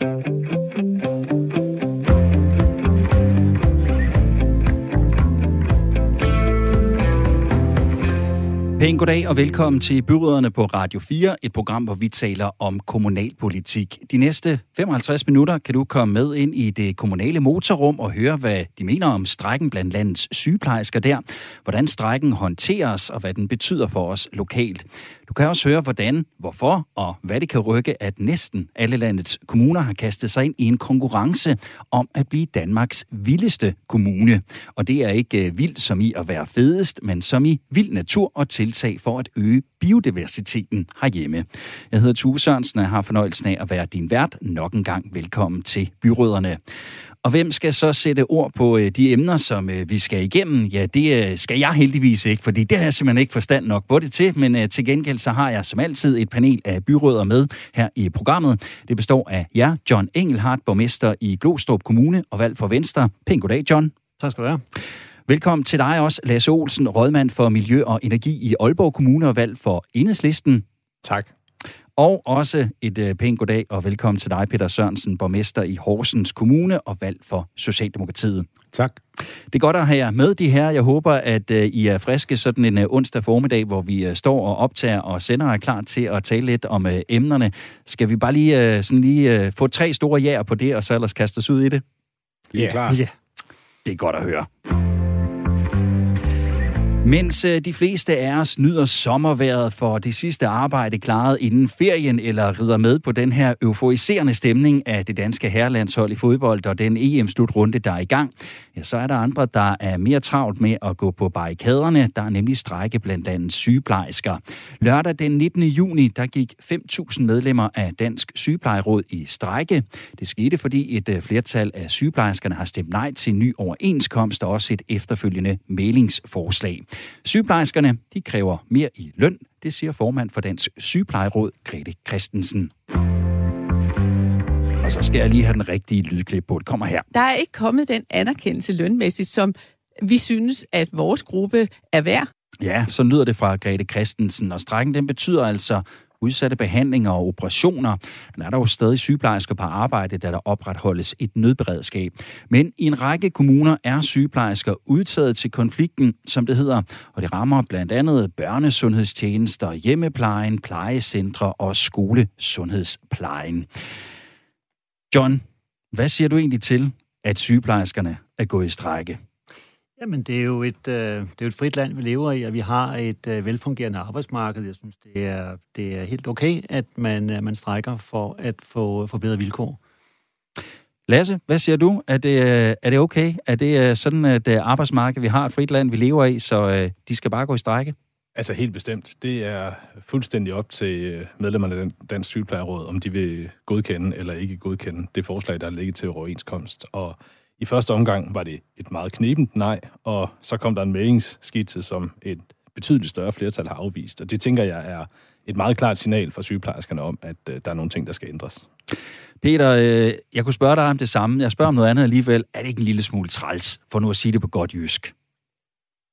Pæn goddag og velkommen til Byråderne på Radio 4, et program, hvor vi taler om kommunalpolitik. De næste 55 minutter kan du komme med ind i det kommunale motorrum og høre, hvad de mener om strækken blandt landets sygeplejersker der, hvordan strækken håndteres og hvad den betyder for os lokalt. Du kan også høre, hvordan, hvorfor og hvad det kan rykke, at næsten alle landets kommuner har kastet sig ind i en konkurrence om at blive Danmarks vildeste kommune. Og det er ikke øh, vildt som i at være fedest, men som i vild natur og tiltag for at øge biodiversiteten herhjemme. Jeg hedder Tue Sørensen og jeg har fornøjelsen af at være din vært. Nok en gang velkommen til Byråderne. Og hvem skal så sætte ord på øh, de emner, som øh, vi skal igennem? Ja, det øh, skal jeg heldigvis ikke, fordi det har jeg simpelthen ikke forstand nok på det til. Men til gengæld så har jeg som altid et panel af byråder med her i programmet. Det består af jer, John Engelhardt, borgmester i Glostrup Kommune og valg for Venstre. Pæn goddag, John. Tak skal du have. Velkommen til dig også, Lasse Olsen, rådmand for Miljø og Energi i Aalborg Kommune og valg for Enhedslisten. Tak. Og også et øh, pænt goddag og velkommen til dig, Peter Sørensen, borgmester i Horsens Kommune og valg for Socialdemokratiet. Tak. Det er godt at have jer med, de her. Jeg håber, at øh, I er friske sådan en øh, onsdag formiddag, hvor vi øh, står og optager og sender er klar til at tale lidt om øh, emnerne. Skal vi bare lige, øh, sådan lige øh, få tre store jæger på det, og så ellers kaste os ud i det? Er yeah. klar. Ja. Yeah. Det er godt at høre. Mens øh, de fleste af os nyder sommerværet for det sidste arbejde klaret inden ferien, eller rider med på den her euforiserende stemning af det danske herrelandshold i fodbold og den EM-slutrunde, der er i gang, ja, så er der andre, der er mere travlt med at gå på barrikaderne. Der er nemlig strække blandt andet sygeplejersker. Lørdag den 19. juni, der gik 5.000 medlemmer af Dansk Sygeplejeråd i strække. Det skete, fordi et øh, flertal af sygeplejerskerne har stemt nej til en ny overenskomst og også et efterfølgende mailingsforslag. Sygeplejerskerne de kræver mere i løn, det siger formand for Dansk Sygeplejeråd, Grete Christensen. Og så skal jeg lige have den rigtige lydklip på. Det kommer her. Der er ikke kommet den anerkendelse lønmæssigt, som vi synes, at vores gruppe er værd. Ja, så lyder det fra Grete Christensen. Og strækken den betyder altså udsatte behandlinger og operationer. Der er der jo stadig sygeplejersker på arbejde, da der opretholdes et nødberedskab. Men i en række kommuner er sygeplejersker udtaget til konflikten, som det hedder, og det rammer blandt andet børnesundhedstjenester, hjemmeplejen, plejecentre og skolesundhedsplejen. John, hvad siger du egentlig til, at sygeplejerskerne er gået i strække? Jamen, det er, jo et, øh, det er jo et frit land, vi lever i, og vi har et øh, velfungerende arbejdsmarked. Jeg synes, det er, det er helt okay, at man, at man strækker for at få, få bedre vilkår. Lasse, hvad siger du? Er det, er det okay? Er det sådan et arbejdsmarked, vi har et frit land, vi lever i, så øh, de skal bare gå i strække? Altså helt bestemt. Det er fuldstændig op til øh, medlemmerne af Dansk Sygeplejeråd, om de vil godkende eller ikke godkende det forslag, der er ligget til overenskomst. Og i første omgang var det et meget knebent nej, og så kom der en meldingsskitse, som et betydeligt større flertal har afvist. Og det tænker jeg er et meget klart signal fra sygeplejerskerne om, at øh, der er nogle ting, der skal ændres. Peter, øh, jeg kunne spørge dig om det samme. Jeg spørger om noget andet alligevel. Er det ikke en lille smule træls, for nu at sige det på godt jysk?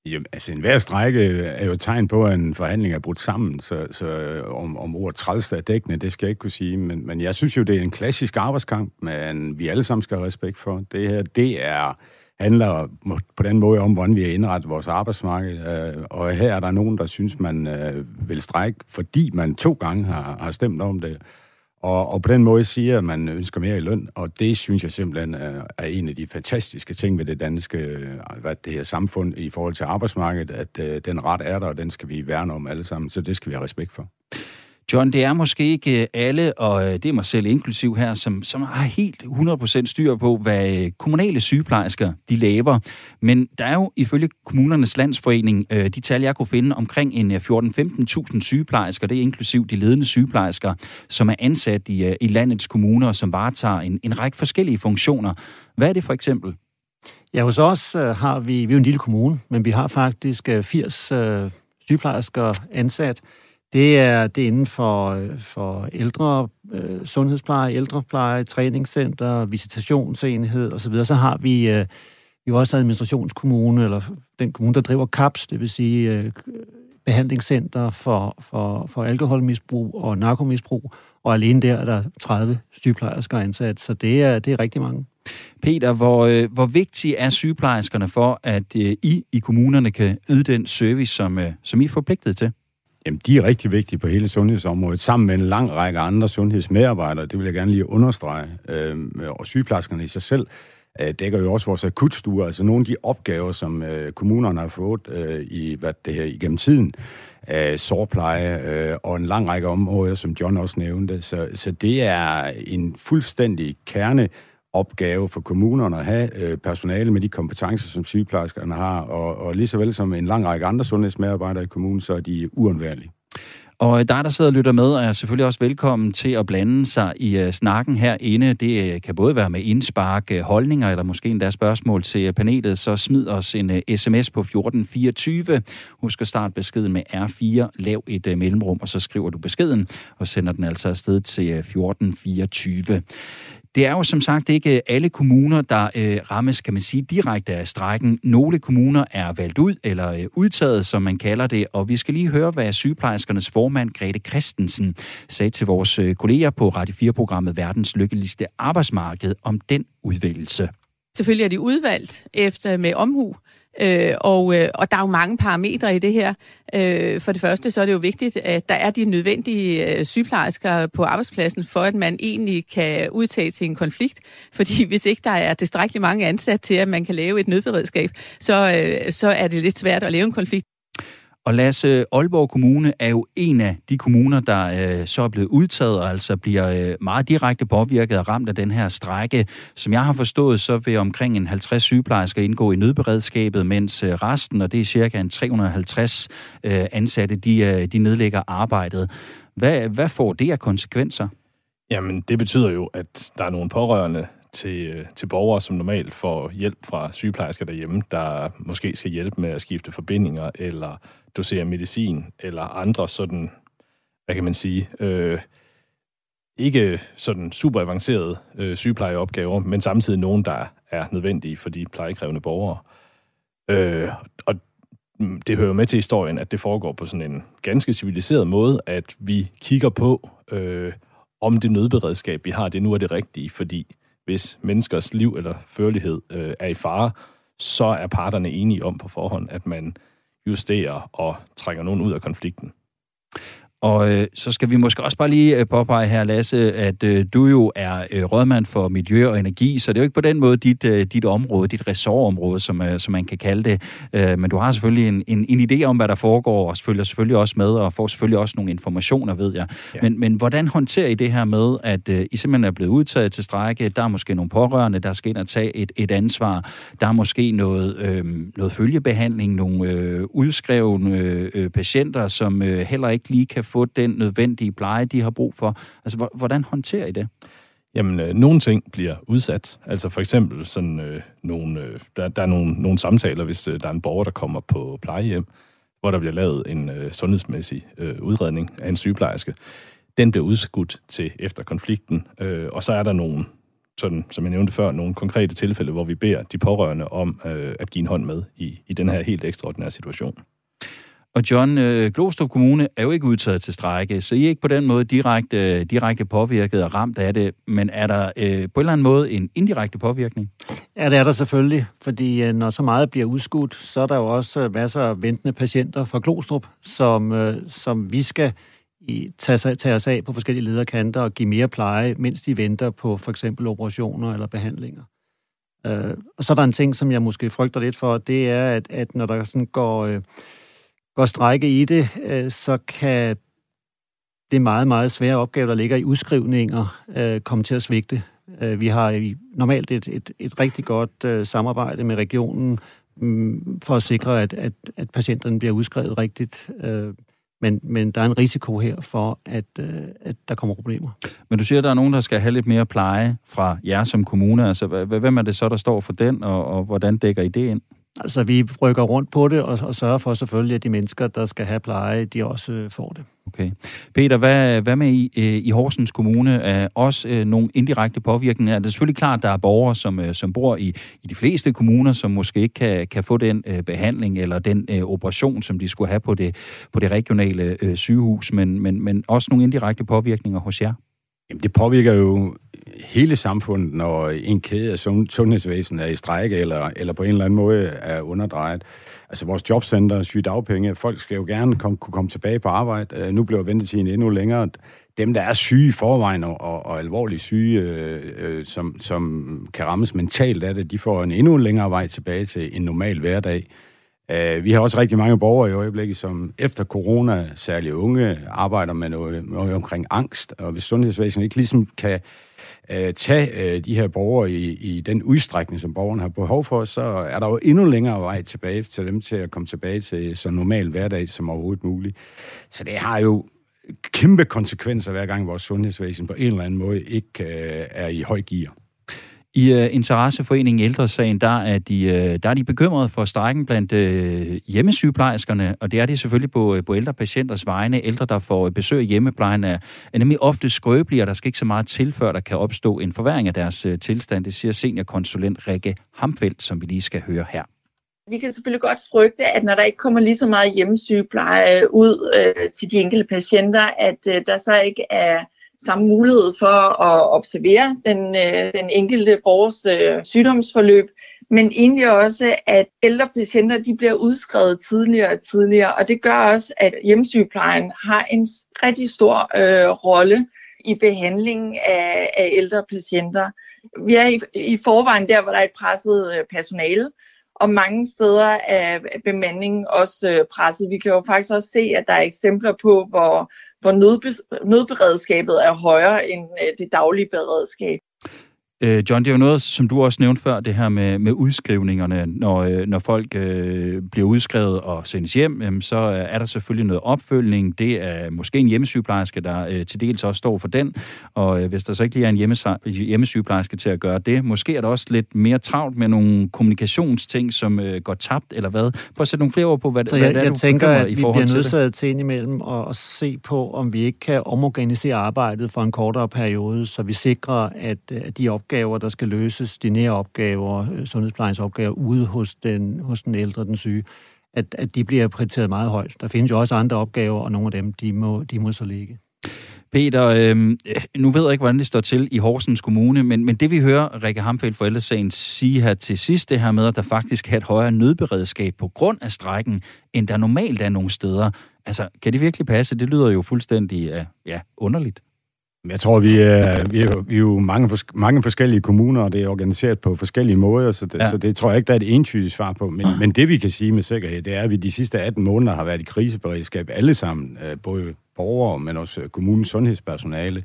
Jamen, altså en hver strække øh, er jo et tegn på, at en forhandling er brudt sammen, så, så øh, om, om ordet træls er dækkende, det skal jeg ikke kunne sige, men, men jeg synes jo, det er en klassisk arbejdskamp, men vi alle sammen skal have respekt for. Det her, det er handler på den måde om, hvordan vi har indrettet vores arbejdsmarked. Øh, og her er der nogen, der synes, man vil strække, fordi man to gange har, har stemt om det. Og, og på den måde siger, at man ønsker mere i løn, og det synes jeg simpelthen er, er en af de fantastiske ting ved det danske øh, hvad det her samfund i forhold til arbejdsmarkedet, at uh, den ret er der, og den skal vi værne om alle sammen, så det skal vi have respekt for. John, det er måske ikke øh, alle, og øh, det er mig selv inklusiv her, som, som har helt 100% styr på, hvad øh, kommunale sygeplejersker de laver. Men der er jo ifølge kommunernes landsforening, de tal jeg kunne finde, omkring en 14-15.000 sygeplejersker, det er inklusiv de ledende sygeplejersker, som er ansat i, i landets kommuner, som varetager en, en række forskellige funktioner. Hvad er det for eksempel? Ja, hos os har vi, vi er jo en lille kommune, men vi har faktisk 80 øh, sygeplejersker ansat, det er, det er inden for, for ældre øh, sundhedspleje, ældrepleje, træningscenter, visitationsenhed osv. Så har vi øh, jo også administrationskommune, eller den kommune, der driver CAPS, det vil sige øh, behandlingscenter for, for, for alkoholmisbrug og narkomisbrug. og alene der er der 30 sygeplejersker ansat, så det er, det er rigtig mange. Peter, hvor, øh, hvor vigtige er sygeplejerskerne for, at øh, I i kommunerne kan yde den service, som, øh, som I er forpligtet til? Jamen, de er rigtig vigtige på hele sundhedsområdet, sammen med en lang række andre sundhedsmedarbejdere. Det vil jeg gerne lige understrege. Øh, og sygeplejerskerne i sig selv øh, dækker jo også vores akutstuer, altså nogle af de opgaver, som øh, kommunerne har fået øh, i, hvad det her, igennem tiden, øh, sårpleje øh, og en lang række områder, som John også nævnte. Så, så det er en fuldstændig kerne opgave for kommunerne at have øh, personale med de kompetencer, som sygeplejerskerne har, og, og lige så vel som en lang række andre sundhedsmedarbejdere i kommunen, så er de uundværlige. Og øh, dig, der sidder og lytter med, er selvfølgelig også velkommen til at blande sig i uh, snakken herinde. Det uh, kan både være med indspark, uh, holdninger eller måske endda spørgsmål til panelet. Så smid os en sms på 1424. Husk at starte beskeden med R4. Lav et mellemrum, og så skriver du beskeden og sender den altså afsted til 1424. Det er jo som sagt ikke alle kommuner, der øh, rammes, kan man sige, direkte af strækken. Nogle kommuner er valgt ud, eller øh, udtaget, som man kalder det, og vi skal lige høre, hvad sygeplejerskernes formand, Grete Christensen, sagde til vores øh, kolleger på Radio 4-programmet Verdens Lykkeligste Arbejdsmarked om den udvælgelse. Selvfølgelig er de udvalgt efter med omhu, Øh, og, øh, og der er jo mange parametre i det her. Øh, for det første så er det jo vigtigt, at der er de nødvendige øh, sygeplejersker på arbejdspladsen, for at man egentlig kan udtage til en konflikt. Fordi hvis ikke der er tilstrækkeligt mange ansat til, at man kan lave et nødberedskab, så, øh, så er det lidt svært at lave en konflikt. Og Lasse, Aalborg Kommune er jo en af de kommuner, der øh, så er blevet udtaget og altså bliver øh, meget direkte påvirket og ramt af den her strække. Som jeg har forstået, så vil omkring en 50 sygeplejersker indgå i nødberedskabet, mens øh, resten, og det er cirka en 350 øh, ansatte, de, øh, de nedlægger arbejdet. Hvad, hvad får det af konsekvenser? Jamen, det betyder jo, at der er nogle pårørende, til, øh, til borgere, som normalt får hjælp fra sygeplejersker derhjemme, der måske skal hjælpe med at skifte forbindinger, eller dosere medicin, eller andre sådan, hvad kan man sige, øh, ikke sådan super avancerede øh, sygeplejeopgaver, men samtidig nogen, der er nødvendige for de plejekrævende borgere. Øh, og det hører med til historien, at det foregår på sådan en ganske civiliseret måde, at vi kigger på, øh, om det nødberedskab, vi har, det nu er det rigtige, fordi hvis menneskers liv eller førlighed øh, er i fare, så er parterne enige om på forhånd, at man justerer og trækker nogen ud af konflikten. Og øh, så skal vi måske også bare lige øh, påpege her, Lasse, at øh, du jo er øh, rådmand for miljø og energi, så det er jo ikke på den måde dit, øh, dit område, dit ressortområde, som, øh, som man kan kalde det. Øh, men du har selvfølgelig en, en, en idé om, hvad der foregår, og følger selvfølgelig også med, og får selvfølgelig også nogle informationer, ved jeg. Ja. Men, men hvordan håndterer I det her med, at øh, I simpelthen er blevet udtaget til strække? Der er måske nogle pårørende, der skal ind og tage et, et ansvar. Der er måske noget, øh, noget følgebehandling, nogle øh, udskrevne øh, patienter, som øh, heller ikke lige kan få den nødvendige pleje, de har brug for. Altså, hvordan håndterer I det? Jamen, øh, nogle ting bliver udsat. Altså for eksempel sådan øh, nogle, øh, der, der er nogle, nogle samtaler, hvis øh, der er en borger, der kommer på plejehjem, hvor der bliver lavet en øh, sundhedsmæssig øh, udredning af en sygeplejerske. Den bliver udskudt til efter konflikten, øh, og så er der nogle, sådan, som jeg nævnte før, nogle konkrete tilfælde, hvor vi beder de pårørende om øh, at give en hånd med i, i den her helt ekstraordinære situation. Og John, øh, Glostrup Kommune er jo ikke udtaget til strække, så I er ikke på den måde direkte, direkte påvirket og ramt af det, men er der øh, på en eller anden måde en indirekte påvirkning? Ja, det er der selvfølgelig, fordi øh, når så meget bliver udskudt, så er der jo også øh, masser af ventende patienter fra Glostrup, som, øh, som vi skal i, tage, tage os af på forskellige lederkanter og give mere pleje, mens de venter på for eksempel operationer eller behandlinger. Øh, og så er der en ting, som jeg måske frygter lidt for, det er, at, at når der sådan går... Øh, går strække i det, øh, så kan det meget, meget svære opgave, der ligger i udskrivninger, øh, komme til at svigte. Øh, vi har normalt et, et, et rigtig godt øh, samarbejde med regionen mm, for at sikre, at, at, at patienterne bliver udskrevet rigtigt. Øh, men, men der er en risiko her for, at, øh, at der kommer problemer. Men du siger, at der er nogen, der skal have lidt mere pleje fra jer som kommune. Altså, hvem er det så, der står for den, og, og hvordan dækker I det ind? Altså, vi rykker rundt på det og, og sørger for selvfølgelig, at de mennesker, der skal have pleje, de også øh, får det. Okay. Peter, hvad, hvad med i, øh, i Horsens Kommune? Er også øh, nogle indirekte påvirkninger? Det er selvfølgelig klart, at der er borgere, som, øh, som bor i, i de fleste kommuner, som måske ikke kan, kan få den øh, behandling eller den øh, operation, som de skulle have på det, på det regionale øh, sygehus, men, men, men også nogle indirekte påvirkninger hos jer? Jamen, det påvirker jo hele samfundet, når en kæde af sundhedsvæsen er i strække eller, eller på en eller anden måde er underdrejet. Altså vores jobcenter, sygedagpenge, folk skal jo gerne kom, kunne komme tilbage på arbejde. Øh, nu bliver ventetiden endnu længere. Dem, der er syge i forvejen og, og, og alvorligt syge, øh, øh, som, som kan rammes mentalt af det, de får en endnu længere vej tilbage til en normal hverdag. Uh, vi har også rigtig mange borgere i øjeblikket, som efter corona, særligt unge, arbejder med noget, noget omkring angst, og hvis sundhedsvæsenet ikke ligesom kan uh, tage uh, de her borgere i, i den udstrækning, som borgerne har behov for, så er der jo endnu længere vej tilbage til dem til at komme tilbage til så normal hverdag som overhovedet muligt. Så det har jo kæmpe konsekvenser, hver gang vores sundhedsvæsen på en eller anden måde ikke uh, er i høj gear. I uh, Interesseforeningen Ældresagen, der er, de, uh, der er de bekymrede for strækken blandt uh, hjemmesygeplejerskerne, og det er de selvfølgelig på, på ældre patienters vegne. Ældre, der får besøg i hjemmeplejen, er, er nemlig ofte skrøbelige, og der skal ikke så meget til, før der kan opstå en forværing af deres uh, tilstand. Det siger seniorkonsulent Rikke Hamfeldt, som vi lige skal høre her. Vi kan selvfølgelig godt frygte, at når der ikke kommer lige så meget hjemmesygepleje ud øh, til de enkelte patienter, at øh, der så ikke er samme mulighed for at observere den, øh, den enkelte borgers øh, sygdomsforløb, men egentlig også, at ældre patienter de bliver udskrevet tidligere og tidligere, og det gør også, at hjemmesygeplejen har en rigtig stor øh, rolle i behandlingen af, af ældre patienter. Vi er i, i forvejen der, hvor der er et presset øh, personale, og mange steder er bemandingen også øh, presset. Vi kan jo faktisk også se, at der er eksempler på, hvor, hvor nødberedskabet er højere end øh, det daglige beredskab. Øh, John, det er jo noget, som du også nævnte før, det her med, med udskrivningerne. Når, øh, når folk øh, bliver udskrevet og sendes hjem, jamen, så er der selvfølgelig noget opfølgning. Det er måske en hjemmesygeplejerske, der øh, til dels også står for den. Og øh, hvis der så ikke lige er en hjemmes- hjemmesygeplejerske til at gøre det, måske er der også lidt mere travlt med nogle kommunikationsting, som øh, går tabt, eller hvad? Prøv at sætte nogle flere ord på, hvad, så hvad jeg, det er, jeg du tænker, at i vi forhold bliver til nødt til indimellem og, og se på, om vi ikke kan omorganisere arbejdet for en kortere periode, så vi sikrer, at, at de opgaver, opgaver, der skal løses, de nære opgaver, øh, sundhedsplejens opgaver ude hos den, hos den ældre, den syge, at, at de bliver prioriteret meget højt. Der findes jo også andre opgaver, og nogle af dem, de må, de må så ligge. Peter, øhm, øh, nu ved jeg ikke, hvordan det står til i Horsens Kommune, men, men det vi hører Rikke Hamfeldt for ældresagen sige her til sidst, det her med, at der faktisk er et højere nødberedskab på grund af strækken, end der normalt er nogle steder. Altså, kan det virkelig passe? Det lyder jo fuldstændig øh, ja, underligt. Jeg tror, vi er, vi er, vi er jo mange, mange forskellige kommuner, og det er organiseret på forskellige måder, så det, ja. så det tror jeg ikke, der er et entydigt svar på. Men, men det, vi kan sige med sikkerhed, det er, at vi de sidste 18 måneder har været i kriseberedskab alle sammen, øh, både borgere, men også kommunens sundhedspersonale.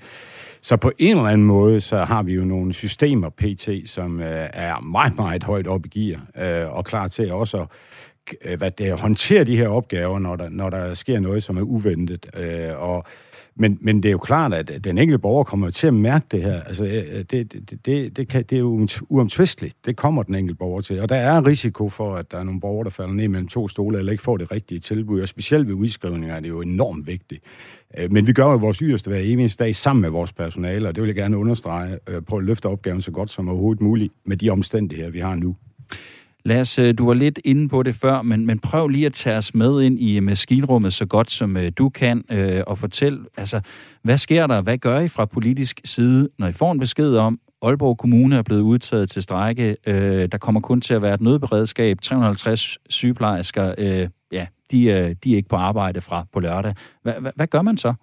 Så på en eller anden måde, så har vi jo nogle systemer, PT, som øh, er meget, meget højt op i gear, øh, og klar til også at hvad det, håndtere de her opgaver, når der, når der sker noget, som er uventet. og men, men det er jo klart, at den enkelte borger kommer til at mærke det her. Altså, øh, øh, det, det, det, det, kan, det er jo uomtvisteligt. Det kommer den enkelte borger til. Og der er risiko for, at der er nogle borgere, der falder ned mellem to stole, eller ikke får det rigtige tilbud. Og specielt ved udskrivninger er det jo enormt vigtigt. Øh, men vi gør jo vores yderste hver eneste dag sammen med vores personale, og det vil jeg gerne understrege på at løfte opgaven så godt som overhovedet muligt med de omstændigheder, vi har nu. Lad os, øh, du var lidt inde på det før, men, men prøv lige at tage os med ind i øh, maskinrummet så godt som øh, du kan, øh, og fortæl, altså, hvad sker der? Hvad gør I fra politisk side, når I får en besked om, Aalborg Kommune er blevet udtaget til strække, øh, der kommer kun til at være et nødberedskab, 350 sygeplejersker, øh, ja, de, øh, de er ikke på arbejde fra på lørdag. Hva, hva, hvad gør man så?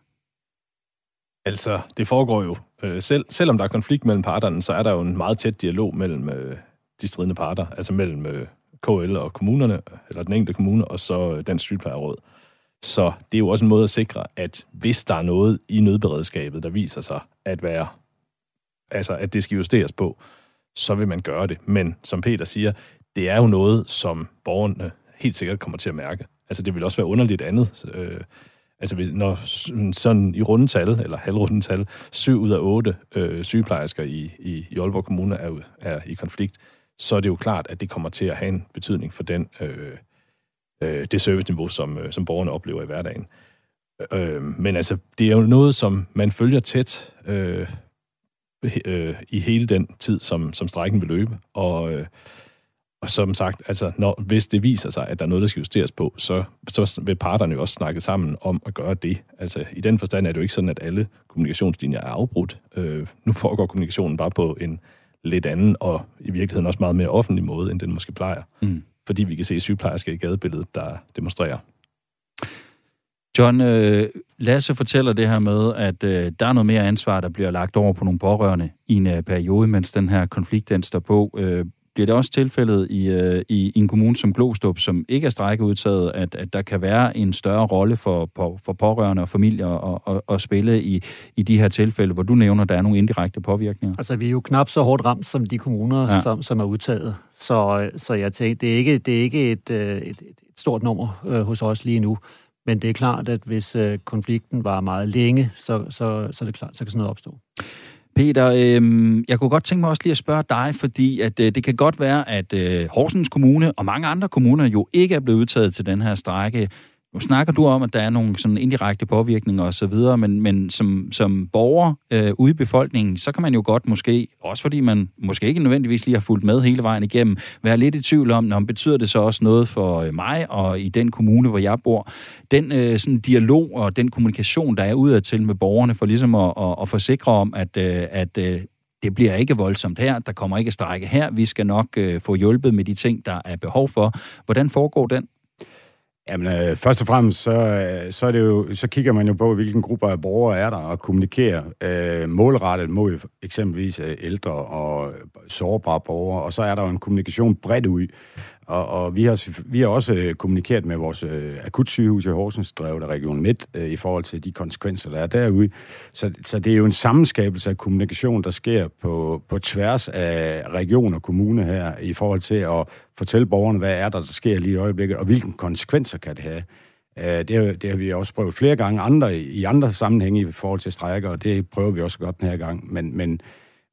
Altså, det foregår jo. Øh, selv, selvom der er konflikt mellem parterne, så er der jo en meget tæt dialog mellem øh, de stridende parter, altså mellem øh, KL og kommunerne, eller den enkelte kommune, og så øh, Dansk Sygeplejeråd. Så det er jo også en måde at sikre, at hvis der er noget i nødberedskabet, der viser sig at være, altså at det skal justeres på, så vil man gøre det. Men som Peter siger, det er jo noget, som borgerne helt sikkert kommer til at mærke. Altså det vil også være underligt andet. Øh, altså når sådan i rundetal, eller halvrundetal, syv ud af otte øh, sygeplejersker i, i, i Aalborg Kommune er, er i konflikt, så er det jo klart, at det kommer til at have en betydning for den, øh, øh, det serviceniveau, som, øh, som borgerne oplever i hverdagen. Øh, men altså, det er jo noget, som man følger tæt øh, øh, i hele den tid, som, som strækken vil løbe. Og, øh, og som sagt, altså, når, hvis det viser sig, at der er noget, der skal justeres på, så, så vil parterne jo også snakke sammen om at gøre det. Altså, i den forstand er det jo ikke sådan, at alle kommunikationslinjer er afbrudt. Øh, nu foregår kommunikationen bare på en lidt anden, og i virkeligheden også meget mere offentlig måde, end den måske plejer. Mm. Fordi vi kan se sygeplejersker i gadebilledet, der demonstrerer. John, øh, Lasse fortæller det her med, at øh, der er noget mere ansvar, der bliver lagt over på nogle pårørende i en øh, periode, mens den her konflikt den står på. Øh, bliver det også tilfældet i, øh, i, i en kommune som Glostrup, som ikke er strækkeudtaget, at, at der kan være en større rolle for, for, for pårørende og familier at, at, at spille i, i de her tilfælde, hvor du nævner, at der er nogle indirekte påvirkninger? Altså, vi er jo knap så hårdt ramt som de kommuner, ja. som, som er udtaget. Så, så jeg tænker, det er ikke, det er ikke et, øh, et, et stort nummer øh, hos os lige nu. Men det er klart, at hvis øh, konflikten var meget længe, så, så, så er det klart, så kan sådan noget opstå. Peter, øh, jeg kunne godt tænke mig også lige at spørge dig, fordi at øh, det kan godt være, at øh, Horsens Kommune og mange andre kommuner jo ikke er blevet udtaget til den her strække. Nu snakker du om, at der er nogle sådan indirekte påvirkninger osv., men, men som, som borger øh, ude i befolkningen, så kan man jo godt måske, også fordi man måske ikke nødvendigvis lige har fulgt med hele vejen igennem, være lidt i tvivl om, om betyder det så også noget for øh, mig og i den kommune, hvor jeg bor. Den øh, sådan dialog og den kommunikation, der er udadtil med borgerne, for ligesom at, at, at forsikre om, at, øh, at øh, det bliver ikke voldsomt her, der kommer ikke strække her, vi skal nok øh, få hjulpet med de ting, der er behov for. Hvordan foregår den? Jamen, øh, først og fremmest, så, øh, så, er det jo, så kigger man jo på, hvilken grupper af borgere er der, og kommunikerer øh, målrettet mod eksempelvis øh, ældre og øh, sårbare borgere, og så er der jo en kommunikation bredt ud. Og, og vi, har, vi har også øh, kommunikeret med vores øh, akutsygehus i Horsens, drevet af Region Midt, øh, i forhold til de konsekvenser, der er derude. Så, så det er jo en sammenskabelse af kommunikation, der sker på, på tværs af region og kommune her, i forhold til at fortælle borgerne, hvad er der, der sker lige i øjeblikket, og hvilke konsekvenser kan det have. Øh, det, det har vi også prøvet flere gange andre, i andre sammenhænge i forhold til strækker, og det prøver vi også godt den her gang. Men, men,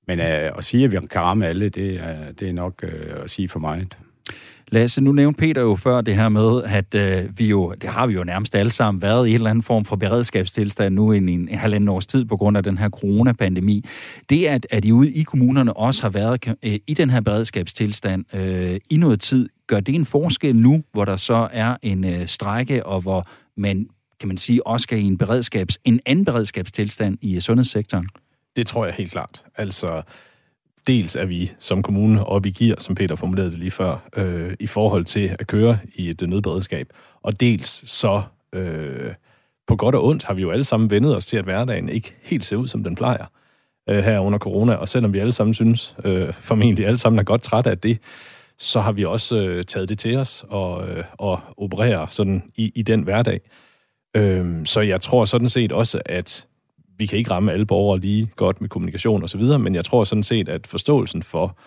men øh, at sige, at vi kan ramme alle, det er, det er nok øh, at sige for meget. Lasse, nu nævnte Peter jo før det her med, at øh, vi jo, det har vi jo nærmest alle sammen været i en eller anden form for beredskabstilstand nu i en, en, en halvanden års tid på grund af den her coronapandemi. Det, at, at I ude i kommunerne også har været øh, i den her beredskabstilstand øh, i noget tid, gør det en forskel nu, hvor der så er en øh, strække, og hvor man, kan man sige, også skal i en, beredskabs, en anden beredskabstilstand i sundhedssektoren? Det tror jeg helt klart. Altså, dels er vi som kommune oppe i gear, som Peter formulerede det lige før, øh, i forhold til at køre i et nødberedskab. Og dels så, øh, på godt og ondt, har vi jo alle sammen vendet os til, at hverdagen ikke helt ser ud, som den plejer øh, her under corona. Og selvom vi alle sammen synes, øh, formentlig alle sammen er godt trætte af det, så har vi også øh, taget det til os og, øh, og opererer sådan i, i den hverdag. Øh, så jeg tror sådan set også, at vi kan ikke ramme alle borgere lige godt med kommunikation og så videre, men jeg tror sådan set, at forståelsen for,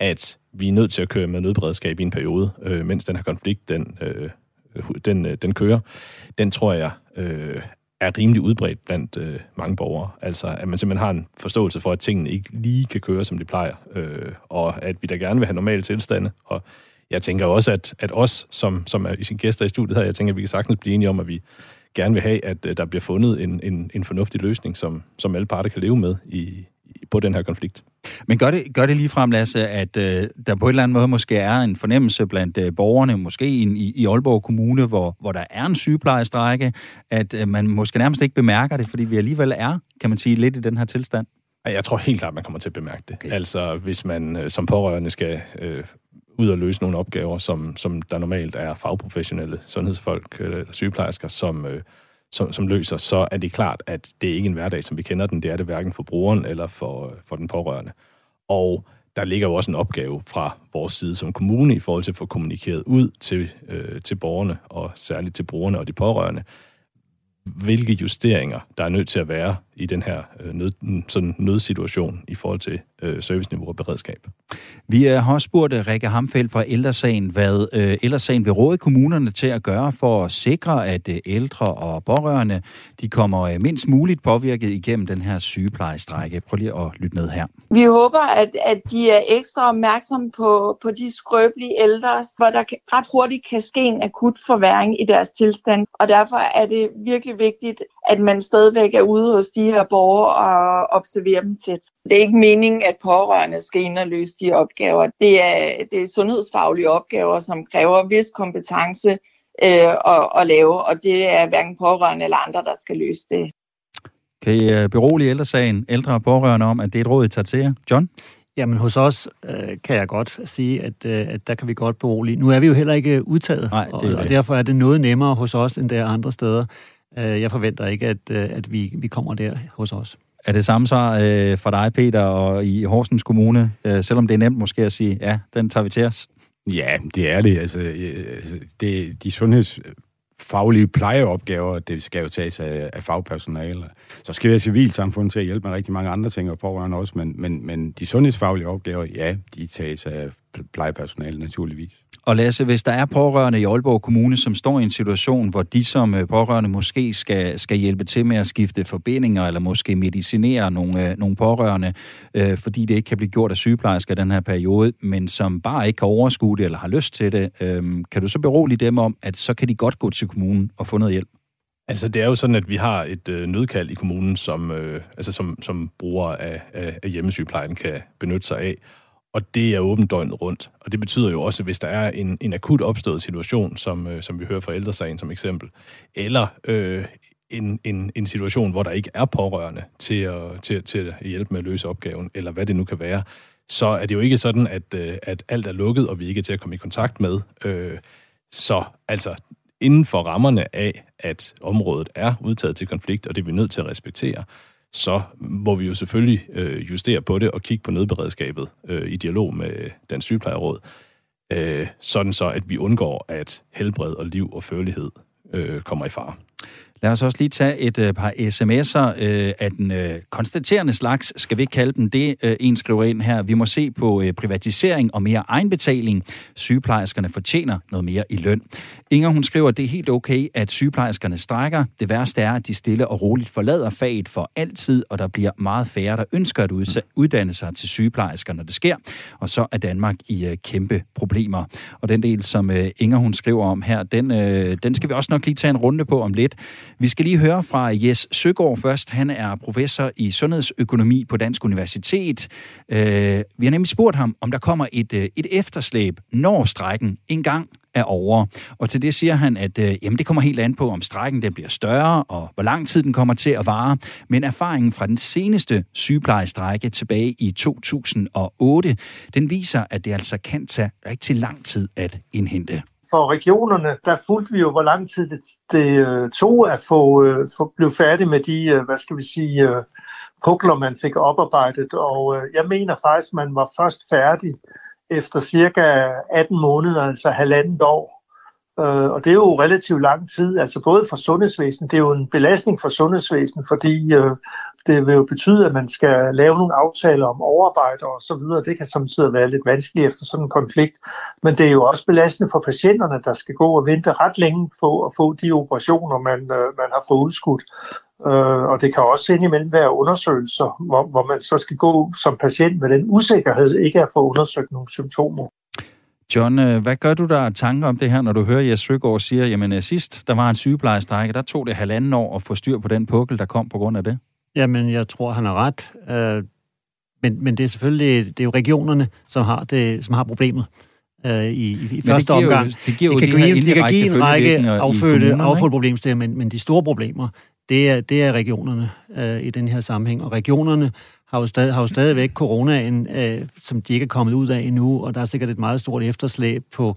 at vi er nødt til at køre med nødberedskab i en periode, øh, mens den her konflikt, den, øh, den, øh, den kører, den tror jeg øh, er rimelig udbredt blandt øh, mange borgere. Altså, at man simpelthen har en forståelse for, at tingene ikke lige kan køre, som de plejer, øh, og at vi da gerne vil have normale tilstande, og jeg tænker også, at, at os, som, som er i sin gæster i studiet her, jeg tænker, at vi kan sagtens blive enige om, at vi gerne vil have, at øh, der bliver fundet en, en, en fornuftig løsning, som, som alle parter kan leve med i, på den her konflikt. Men gør det, gør det lige frem, Lasse, at øh, der på en eller anden måde måske er en fornemmelse blandt øh, borgerne, måske i, i Aalborg Kommune, hvor, hvor der er en sygeplejestrække, at øh, man måske nærmest ikke bemærker det, fordi vi alligevel er, kan man sige, lidt i den her tilstand? Jeg tror helt klart, man kommer til at bemærke det. Okay. Altså, hvis man øh, som pårørende skal øh, ud og løse nogle opgaver, som, som der normalt er fagprofessionelle sundhedsfolk øh, eller sygeplejersker, som, øh, som, som løser, så er det klart, at det er ikke en hverdag, som vi kender den. Det er det hverken for brugeren eller for, øh, for den pårørende. Og der ligger jo også en opgave fra vores side som kommune i forhold til at få kommunikeret ud til, øh, til borgerne, og særligt til brugerne og de pårørende, hvilke justeringer, der er nødt til at være i den her øh, nød, sådan nødsituation i forhold til øh, serviceniveau og beredskab. Vi har også spurgt øh, Rikke Hamfeldt fra Ældresagen, hvad øh, Ældresagen vil råde kommunerne til at gøre for at sikre, at øh, ældre og pårørende de kommer øh, mindst muligt påvirket igennem den her sygeplejestrække. Prøv lige at lytte med her. Vi håber, at, at de er ekstra opmærksomme på, på de skrøbelige ældre, hvor der ret hurtigt kan ske en akut forværing i deres tilstand. Og derfor er det virkelig vigtigt, at man stadigvæk er ude hos de de her borgere og observere dem tæt. Det er ikke meningen, at pårørende skal ind og løse de opgaver. Det er, det er sundhedsfaglige opgaver, som kræver vis kompetence øh, at, at lave, og det er hverken pårørende eller andre, der skal løse det. Kan I øh, berolige ældresagen, ældre og pårørende om, at det er et råd, I tager til jer? John? Jamen hos os øh, kan jeg godt sige, at, øh, at der kan vi godt berolige. Nu er vi jo heller ikke udtaget, Nej, det og, det. og derfor er det noget nemmere hos os, end det er andre steder. Øh, jeg forventer ikke, at, øh, at vi, vi kommer der hos os. Er det samme så øh, for dig, Peter, og i Horsens Kommune, øh, selvom det er nemt måske at sige, ja, den tager vi til os? Ja, det er det. Altså, øh, altså det, de sundhedsfaglige plejeopgaver, det skal jo tages af, af fagpersonale. Så skal vi have civilsamfund til at hjælpe med rigtig mange andre ting, og pårørende også, men, men, men de sundhedsfaglige opgaver, ja, de tages af plejepersonale naturligvis. Og Lasse, hvis der er pårørende i Aalborg Kommune, som står i en situation, hvor de som øh, pårørende måske skal, skal hjælpe til med at skifte forbindinger, eller måske medicinere nogle, øh, nogle pårørende, øh, fordi det ikke kan blive gjort af sygeplejersker i den her periode, men som bare ikke kan overskue det, eller har lyst til det, øh, kan du så berolige dem om, at så kan de godt gå til kommunen og få noget hjælp? Altså, det er jo sådan, at vi har et øh, nødkald i kommunen, som, øh, altså, som, som brugere af, af, af hjemmesygeplejen kan benytte sig af. Og det er åbent døgnet rundt. Og det betyder jo også, at hvis der er en, en akut opstået situation, som, øh, som vi hører fra ældresagen som eksempel, eller øh, en, en, en situation, hvor der ikke er pårørende til at, til, til at hjælpe med at løse opgaven, eller hvad det nu kan være, så er det jo ikke sådan, at, øh, at alt er lukket, og vi ikke er til at komme i kontakt med. Øh, så altså, inden for rammerne af, at området er udtaget til konflikt, og det er vi nødt til at respektere, så må vi jo selvfølgelig øh, justere på det og kigge på nødberedskabet øh, i dialog med Dansk Sygeplejeråd, øh, sådan så, at vi undgår, at helbred og liv og førlighed øh, kommer i fare. Lad os også lige tage et øh, par sms'er øh, af den øh, konstaterende slags, skal vi ikke kalde den det, øh, en skriver ind her. Vi må se på øh, privatisering og mere egenbetaling. Sygeplejerskerne fortjener noget mere i løn. Inger, hun skriver, at det er helt okay, at sygeplejerskerne strækker. Det værste er, at de stille og roligt forlader faget for altid, og der bliver meget færre, der ønsker at uddanne sig til sygeplejersker, når det sker. Og så er Danmark i øh, kæmpe problemer. Og den del, som øh, Inger hun skriver om her, den, øh, den skal vi også nok lige tage en runde på om lidt. Vi skal lige høre fra Jes Søgaard først. Han er professor i sundhedsøkonomi på Dansk Universitet. Øh, vi har nemlig spurgt ham, om der kommer et, øh, et efterslæb, når strækken engang er over. Og til det siger han, at øh, jamen, det kommer helt an på, om strækken den bliver større, og hvor lang tid den kommer til at vare. Men erfaringen fra den seneste sygeplejestrække tilbage i 2008, den viser, at det altså kan tage rigtig lang tid at indhente for regionerne, der fulgte vi jo, hvor lang tid det, det øh, tog at få, øh, få blive færdig med de, øh, hvad skal vi sige, øh, pukler, man fik oparbejdet. Og øh, jeg mener faktisk, man var først færdig efter cirka 18 måneder, altså halvandet år. Øh, og det er jo relativt lang tid, altså både for sundhedsvæsenet, det er jo en belastning for sundhedsvæsenet, fordi øh, det vil jo betyde, at man skal lave nogle aftaler om overarbejde og så videre. Det kan samtidig være lidt vanskeligt efter sådan en konflikt, men det er jo også belastende for patienterne, der skal gå og vente ret længe på at få de operationer, man, øh, man har fået udskudt. Øh, og det kan også indimellem være undersøgelser, hvor, hvor man så skal gå som patient med den usikkerhed, ikke at få undersøgt nogle symptomer. John, øh, hvad gør du der tanker om det her, når du hører Jes Søgaard sige, jamen øh, sidst der var en sygeplejestrække, der tog det halvanden år at få styr på den pukkel, der kom på grund af det? Jamen, jeg tror, han har ret. Øh, men, men det er selvfølgelig det er jo regionerne, som har, det, som har problemet øh, i, i, i første omgang. Jo, det, giver det, kan de give, de kan give en række affødte, affødte problemstillinger, men, men de store problemer, det er, det er regionerne øh, i den her sammenhæng. Og regionerne har jo, stadig, har jo stadigvæk coronaen, øh, som de ikke er kommet ud af endnu, og der er sikkert et meget stort efterslæb på,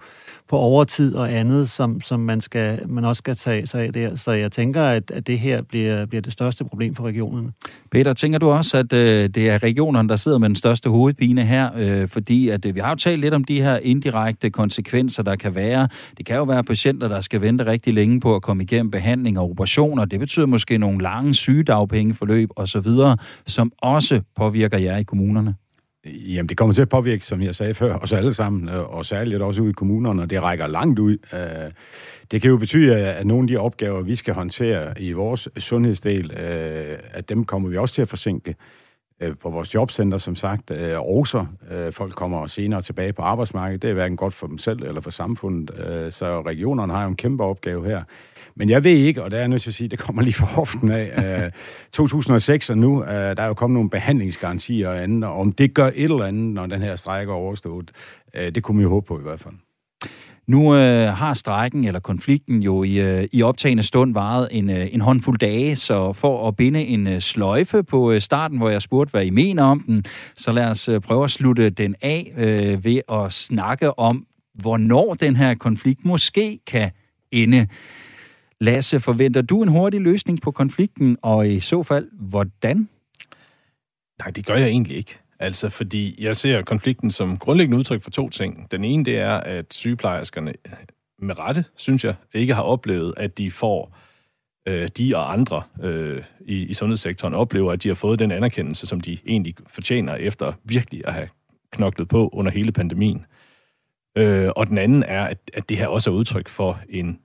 på overtid og andet, som, som man, skal, man også skal tage sig af der. Så jeg tænker, at, at det her bliver, bliver det største problem for regionerne. Peter, tænker du også, at øh, det er regionerne, der sidder med den største hovedpine her? Øh, fordi at, øh, vi har jo talt lidt om de her indirekte konsekvenser, der kan være. Det kan jo være patienter, der skal vente rigtig længe på at komme igennem behandling og operationer. Det betyder måske nogle lange sygedagpengeforløb osv., som også påvirker jer i kommunerne. Jamen, det kommer til at påvirke, som jeg sagde før, os alle sammen, øh, og særligt også ude i kommunerne, og det rækker langt ud. Øh, det kan jo betyde, at nogle af de opgaver, vi skal håndtere i vores sundhedsdel, øh, at dem kommer vi også til at forsinke øh, på vores jobcenter, som sagt, øh, også. Øh, folk kommer senere tilbage på arbejdsmarkedet. Det er hverken godt for dem selv eller for samfundet. Øh, så regionerne har jo en kæmpe opgave her. Men jeg ved ikke, og der er jeg nødt til at sige, det kommer lige fra hoften af, øh, 2006 og nu, øh, der er jo kommet nogle behandlingsgarantier og andet, og om det gør et eller andet, når den her strejke er overstået, øh, det kunne vi jo håbe på i hvert fald. Nu øh, har strækken eller konflikten jo i, øh, i optagende stund varet en, øh, en håndfuld dage, så for at binde en øh, sløjfe på øh, starten, hvor jeg spurgte, hvad I mener om den, så lad os øh, prøve at slutte den af øh, ved at snakke om, hvornår den her konflikt måske kan ende. Lasse, forventer du en hurtig løsning på konflikten, og i så fald, hvordan? Nej, det gør jeg egentlig ikke. Altså, fordi jeg ser konflikten som grundlæggende udtryk for to ting. Den ene, det er, at sygeplejerskerne øh, med rette, synes jeg, ikke har oplevet, at de får, øh, de og andre øh, i, i sundhedssektoren oplever, at de har fået den anerkendelse, som de egentlig fortjener efter virkelig at have knoklet på under hele pandemien. Øh, og den anden er, at, at det her også er udtryk for en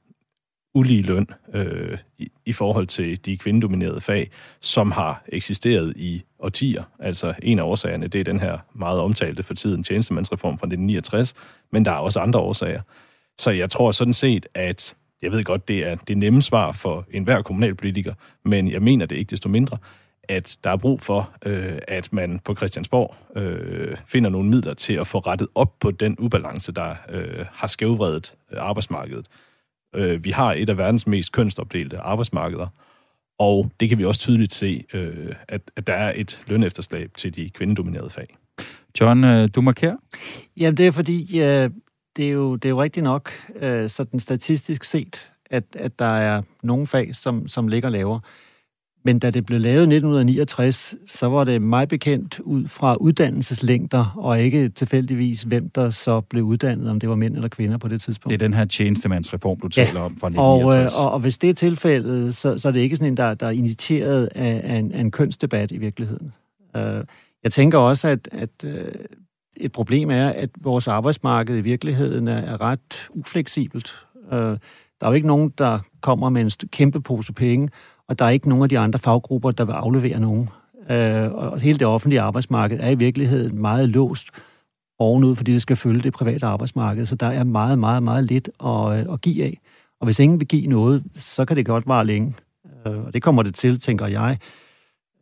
ulige løn øh, i, i forhold til de kvindedominerede fag, som har eksisteret i årtier. Altså en af årsagerne, det er den her meget omtalte for tiden tjenestemandsreform fra 1969, men der er også andre årsager. Så jeg tror sådan set, at jeg ved godt, det er det nemme svar for enhver kommunalpolitiker, men jeg mener det ikke desto mindre, at der er brug for, øh, at man på Christiansborg øh, finder nogle midler til at få rettet op på den ubalance, der øh, har skævvredet øh, arbejdsmarkedet. Øh, vi har et af verdens mest kønsopdelte arbejdsmarkeder, og det kan vi også tydeligt se, øh, at, at der er et lønefterslæb til de kvindedominerede fag. John, øh, du markerer? Jamen, det er fordi, øh, det, er jo, det er jo rigtigt nok, øh, sådan statistisk set, at, at der er nogle fag, som, som ligger lavere. Men da det blev lavet i 1969, så var det meget bekendt ud fra uddannelseslængder, og ikke tilfældigvis, hvem der så blev uddannet, om det var mænd eller kvinder på det tidspunkt. Det er den her tjenestemandsreform, du taler ja. om fra 1969. Og, øh, og, og hvis det er tilfældet, så, så er det ikke sådan en, der, der er initieret af, af, en, af en kønsdebat i virkeligheden. Uh, jeg tænker også, at, at uh, et problem er, at vores arbejdsmarked i virkeligheden er, er ret ufleksibelt. Der er jo ikke nogen, der kommer med en kæmpe pose penge og der er ikke nogen af de andre faggrupper, der vil aflevere nogen. Øh, og hele det offentlige arbejdsmarked er i virkeligheden meget låst ovenud, fordi det skal følge det private arbejdsmarked, så der er meget, meget, meget lidt at, øh, at give af. Og hvis ingen vil give noget, så kan det godt vare længe. Øh, og det kommer det til, tænker jeg,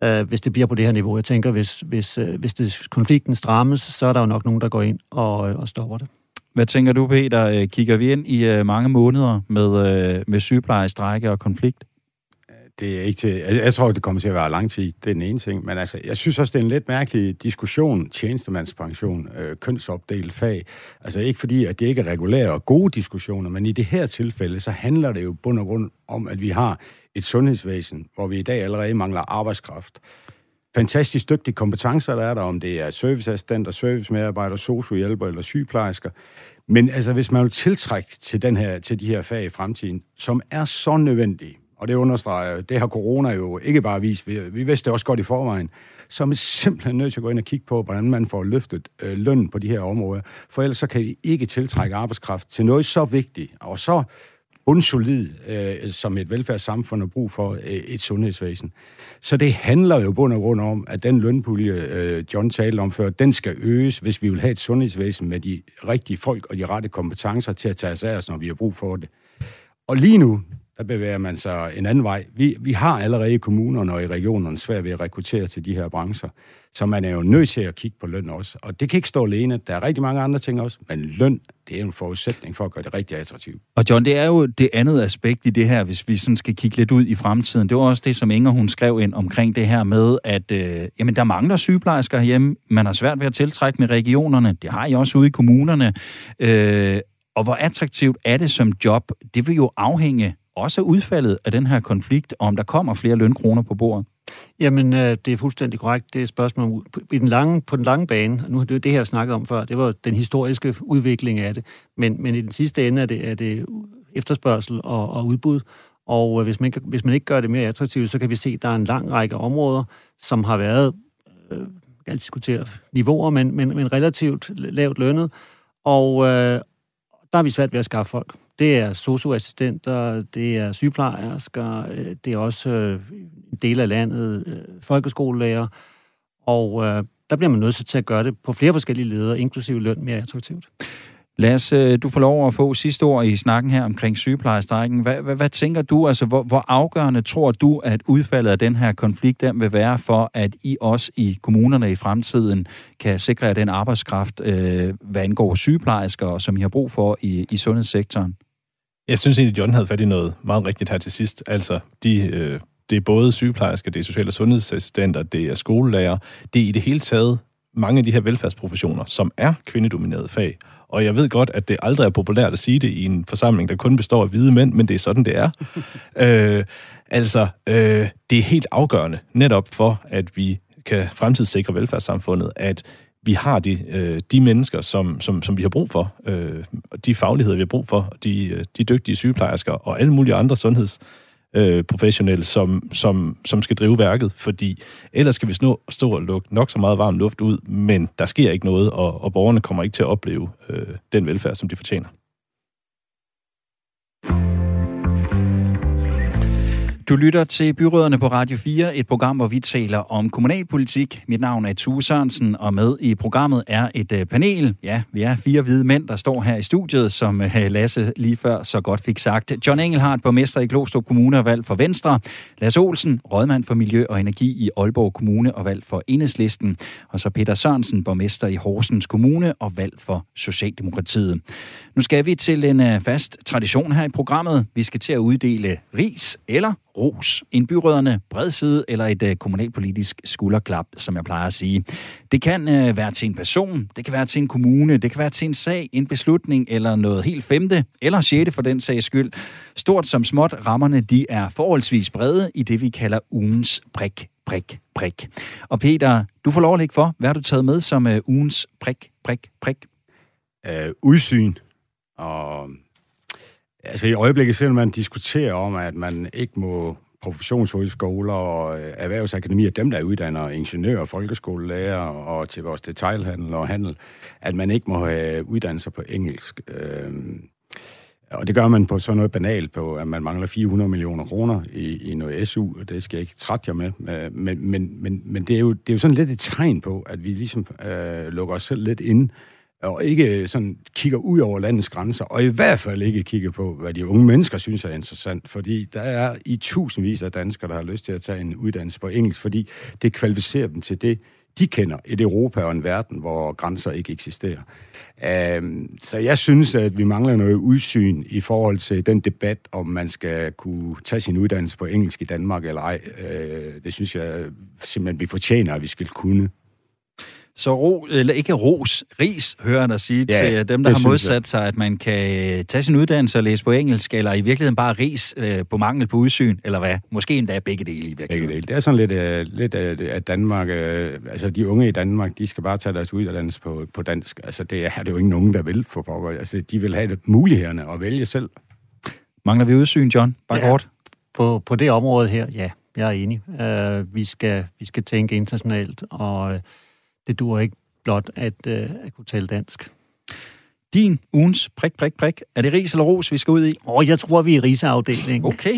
øh, hvis det bliver på det her niveau. Jeg tænker, hvis, hvis, øh, hvis det, konflikten strammes, så er der jo nok nogen, der går ind og, øh, og stopper det. Hvad tænker du, Peter? Kigger vi ind i mange måneder med, med sygeplejestrække og konflikt? Det er ikke til... Jeg, tror, det kommer til at være lang tid. Det er den ene ting. Men altså, jeg synes også, det er en lidt mærkelig diskussion, tjenestemandspension, øh, kønsopdelt fag. Altså ikke fordi, at det ikke er regulære og gode diskussioner, men i det her tilfælde, så handler det jo bund og grund om, at vi har et sundhedsvæsen, hvor vi i dag allerede mangler arbejdskraft. Fantastisk dygtige kompetencer, der er der, om det er serviceassistenter, servicemedarbejdere, sociohjælper eller sygeplejersker. Men altså, hvis man vil tiltrække til, den her, til de her fag i fremtiden, som er så nødvendige, og det understreger, det har corona jo ikke bare vist, vi, vi vidste det også godt i forvejen, så er man simpelthen nødt til at gå ind og kigge på, hvordan man får løftet øh, løn på de her områder. For ellers så kan vi ikke tiltrække arbejdskraft til noget så vigtigt og så bundsolid, øh, som et velfærdssamfund har brug for øh, et sundhedsvæsen. Så det handler jo bund og grund om, at den lønpulje, øh, John talte om før, den skal øges, hvis vi vil have et sundhedsvæsen med de rigtige folk og de rette kompetencer til at tage os af os, når vi har brug for det. Og lige nu, der bevæger man sig en anden vej. Vi, vi har allerede i kommunerne og i regionerne svært ved at rekruttere til de her brancher, så man er jo nødt til at kigge på løn også. Og det kan ikke stå alene. Der er rigtig mange andre ting også, men løn, det er en forudsætning for at gøre det rigtig attraktivt. Og John, det er jo det andet aspekt i det her, hvis vi sådan skal kigge lidt ud i fremtiden. Det var også det, som Inger hun skrev ind omkring det her med, at øh, jamen, der mangler sygeplejersker herhjemme. Man har svært ved at tiltrække med regionerne. Det har I også ude i kommunerne. Øh, og hvor attraktivt er det som job? Det vil jo afhænge også udfaldet af den her konflikt, og om der kommer flere lønkroner på bordet? Jamen, øh, det er fuldstændig korrekt. Det er et spørgsmål i den lange, på den lange bane. Nu har det, det her snakket om før. Det var den historiske udvikling af det. Men, men i den sidste ende er det, er det efterspørgsel og, og udbud. Og øh, hvis man, hvis man ikke gør det mere attraktivt, så kan vi se, at der er en lang række områder, som har været, øh, jeg kan diskutere niveauer, men, men, men relativt lavt lønnet. Og øh, der har vi svært ved at skaffe folk. Det er socioassistenter, det er sygeplejersker, øh, det er også øh, en del af landet, øh, folkeskolelærer. Og øh, der bliver man nødt til at gøre det på flere forskellige ledere, inklusive løn, mere attraktivt. Lad os, øh, du får lov at få sidste ord i snakken her omkring sygeplejestrækken. Hvad, hvad, hvad tænker du, altså hvor, hvor afgørende tror du, at udfaldet af den her konflikt den vil være for, at I også i kommunerne i fremtiden kan sikre jer den arbejdskraft, øh, hvad angår sygeplejersker, som I har brug for i, i sundhedssektoren? Jeg synes egentlig, John havde fat i noget meget rigtigt her til sidst. Altså, de, øh, det er både sygeplejersker, det er social- og sundhedsassistenter, det er skolelærer. Det er i det hele taget mange af de her velfærdsprofessioner, som er kvindedominerede fag. Og jeg ved godt, at det aldrig er populært at sige det i en forsamling, der kun består af hvide mænd, men det er sådan, det er. øh, altså, øh, det er helt afgørende netop for, at vi kan fremtidssikre velfærdssamfundet, at vi har de, øh, de mennesker, som, som, som vi har brug for, øh, de fagligheder, vi har brug for, de, øh, de dygtige sygeplejersker og alle mulige andre sundheds øh, professionelle, som, som, som skal drive værket, fordi ellers skal vi snå, stå og lukke nok så meget varm luft ud, men der sker ikke noget, og, og borgerne kommer ikke til at opleve øh, den velfærd, som de fortjener. Du lytter til Byråderne på Radio 4, et program, hvor vi taler om kommunalpolitik. Mit navn er Tue Sørensen, og med i programmet er et øh, panel. Ja, vi er fire hvide mænd, der står her i studiet, som øh, Lasse lige før så godt fik sagt. John Engelhardt, borgmester i Glostrup Kommune og valgt for Venstre. Lasse Olsen, rådmand for Miljø og Energi i Aalborg Kommune og valgt for Enhedslisten. Og så Peter Sørensen, borgmester i Horsens Kommune og valgt for Socialdemokratiet. Nu skal vi til en øh, fast tradition her i programmet. Vi skal til at uddele ris eller ros. En byrødderne bred side eller et øh, kommunalpolitisk skulderklap, som jeg plejer at sige. Det kan øh, være til en person, det kan være til en kommune, det kan være til en sag, en beslutning eller noget helt femte, eller sjette for den sags skyld. Stort som småt, rammerne de er forholdsvis brede i det, vi kalder ugens prik, prik, prik. Og Peter, du får lov at lægge for. Hvad har du taget med som øh, ugens prik, prik, prik? Uh, udsyn og altså i øjeblikket selvom man diskuterer om, at man ikke må professionshøjskoler og øh, erhvervsakademier, dem der uddanner ingeniører, folkeskolelærer og til vores detailhandel og handel, at man ikke må øh, have uddannelser på engelsk. Øhm, og det gør man på sådan noget banalt på, at man mangler 400 millioner kroner i, i noget SU, og det skal jeg ikke trætte jer med. Øh, men, men, men, men det, er jo, det er jo sådan lidt et tegn på, at vi ligesom øh, lukker os selv lidt ind og ikke øh, sådan kigger ud over landets grænser, og i hvert fald ikke kigger på, hvad de unge mennesker synes er interessant, fordi der er i tusindvis af danskere, der har lyst til at tage en uddannelse på engelsk, fordi det kvalificerer dem til det, de kender et Europa og en verden, hvor grænser ikke eksisterer. Øhm, så jeg synes, at vi mangler noget udsyn i forhold til den debat, om man skal kunne tage sin uddannelse på engelsk i Danmark eller ej. Øh, det synes jeg simpelthen, vi fortjener, at vi skal kunne. Så ro, eller ikke ros, ris, hører han at sige ja, til dem, der har modsat jeg. sig, at man kan tage sin uddannelse og læse på engelsk, eller i virkeligheden bare ris øh, på mangel på udsyn, eller hvad? Måske endda begge dele i virkeligheden. Begge dele. Det er sådan lidt, uh, lidt uh, at Danmark, uh, altså de unge i Danmark, de skal bare tage deres uddannelse på, på dansk. Altså det er, det er jo ingen unge, der vil for pokker. Altså de vil have mulighederne at vælge selv. Mangler vi udsyn, John? Bare ja. kort. På, på det område her, ja, jeg er enig. Uh, vi, skal, vi skal tænke internationalt, og det dur ikke blot at, øh, at kunne tale dansk. Din ugens prik, prik, prik. Er det ris eller ros, vi skal ud i? Åh, oh, jeg tror, vi er riseafdelingen. Okay.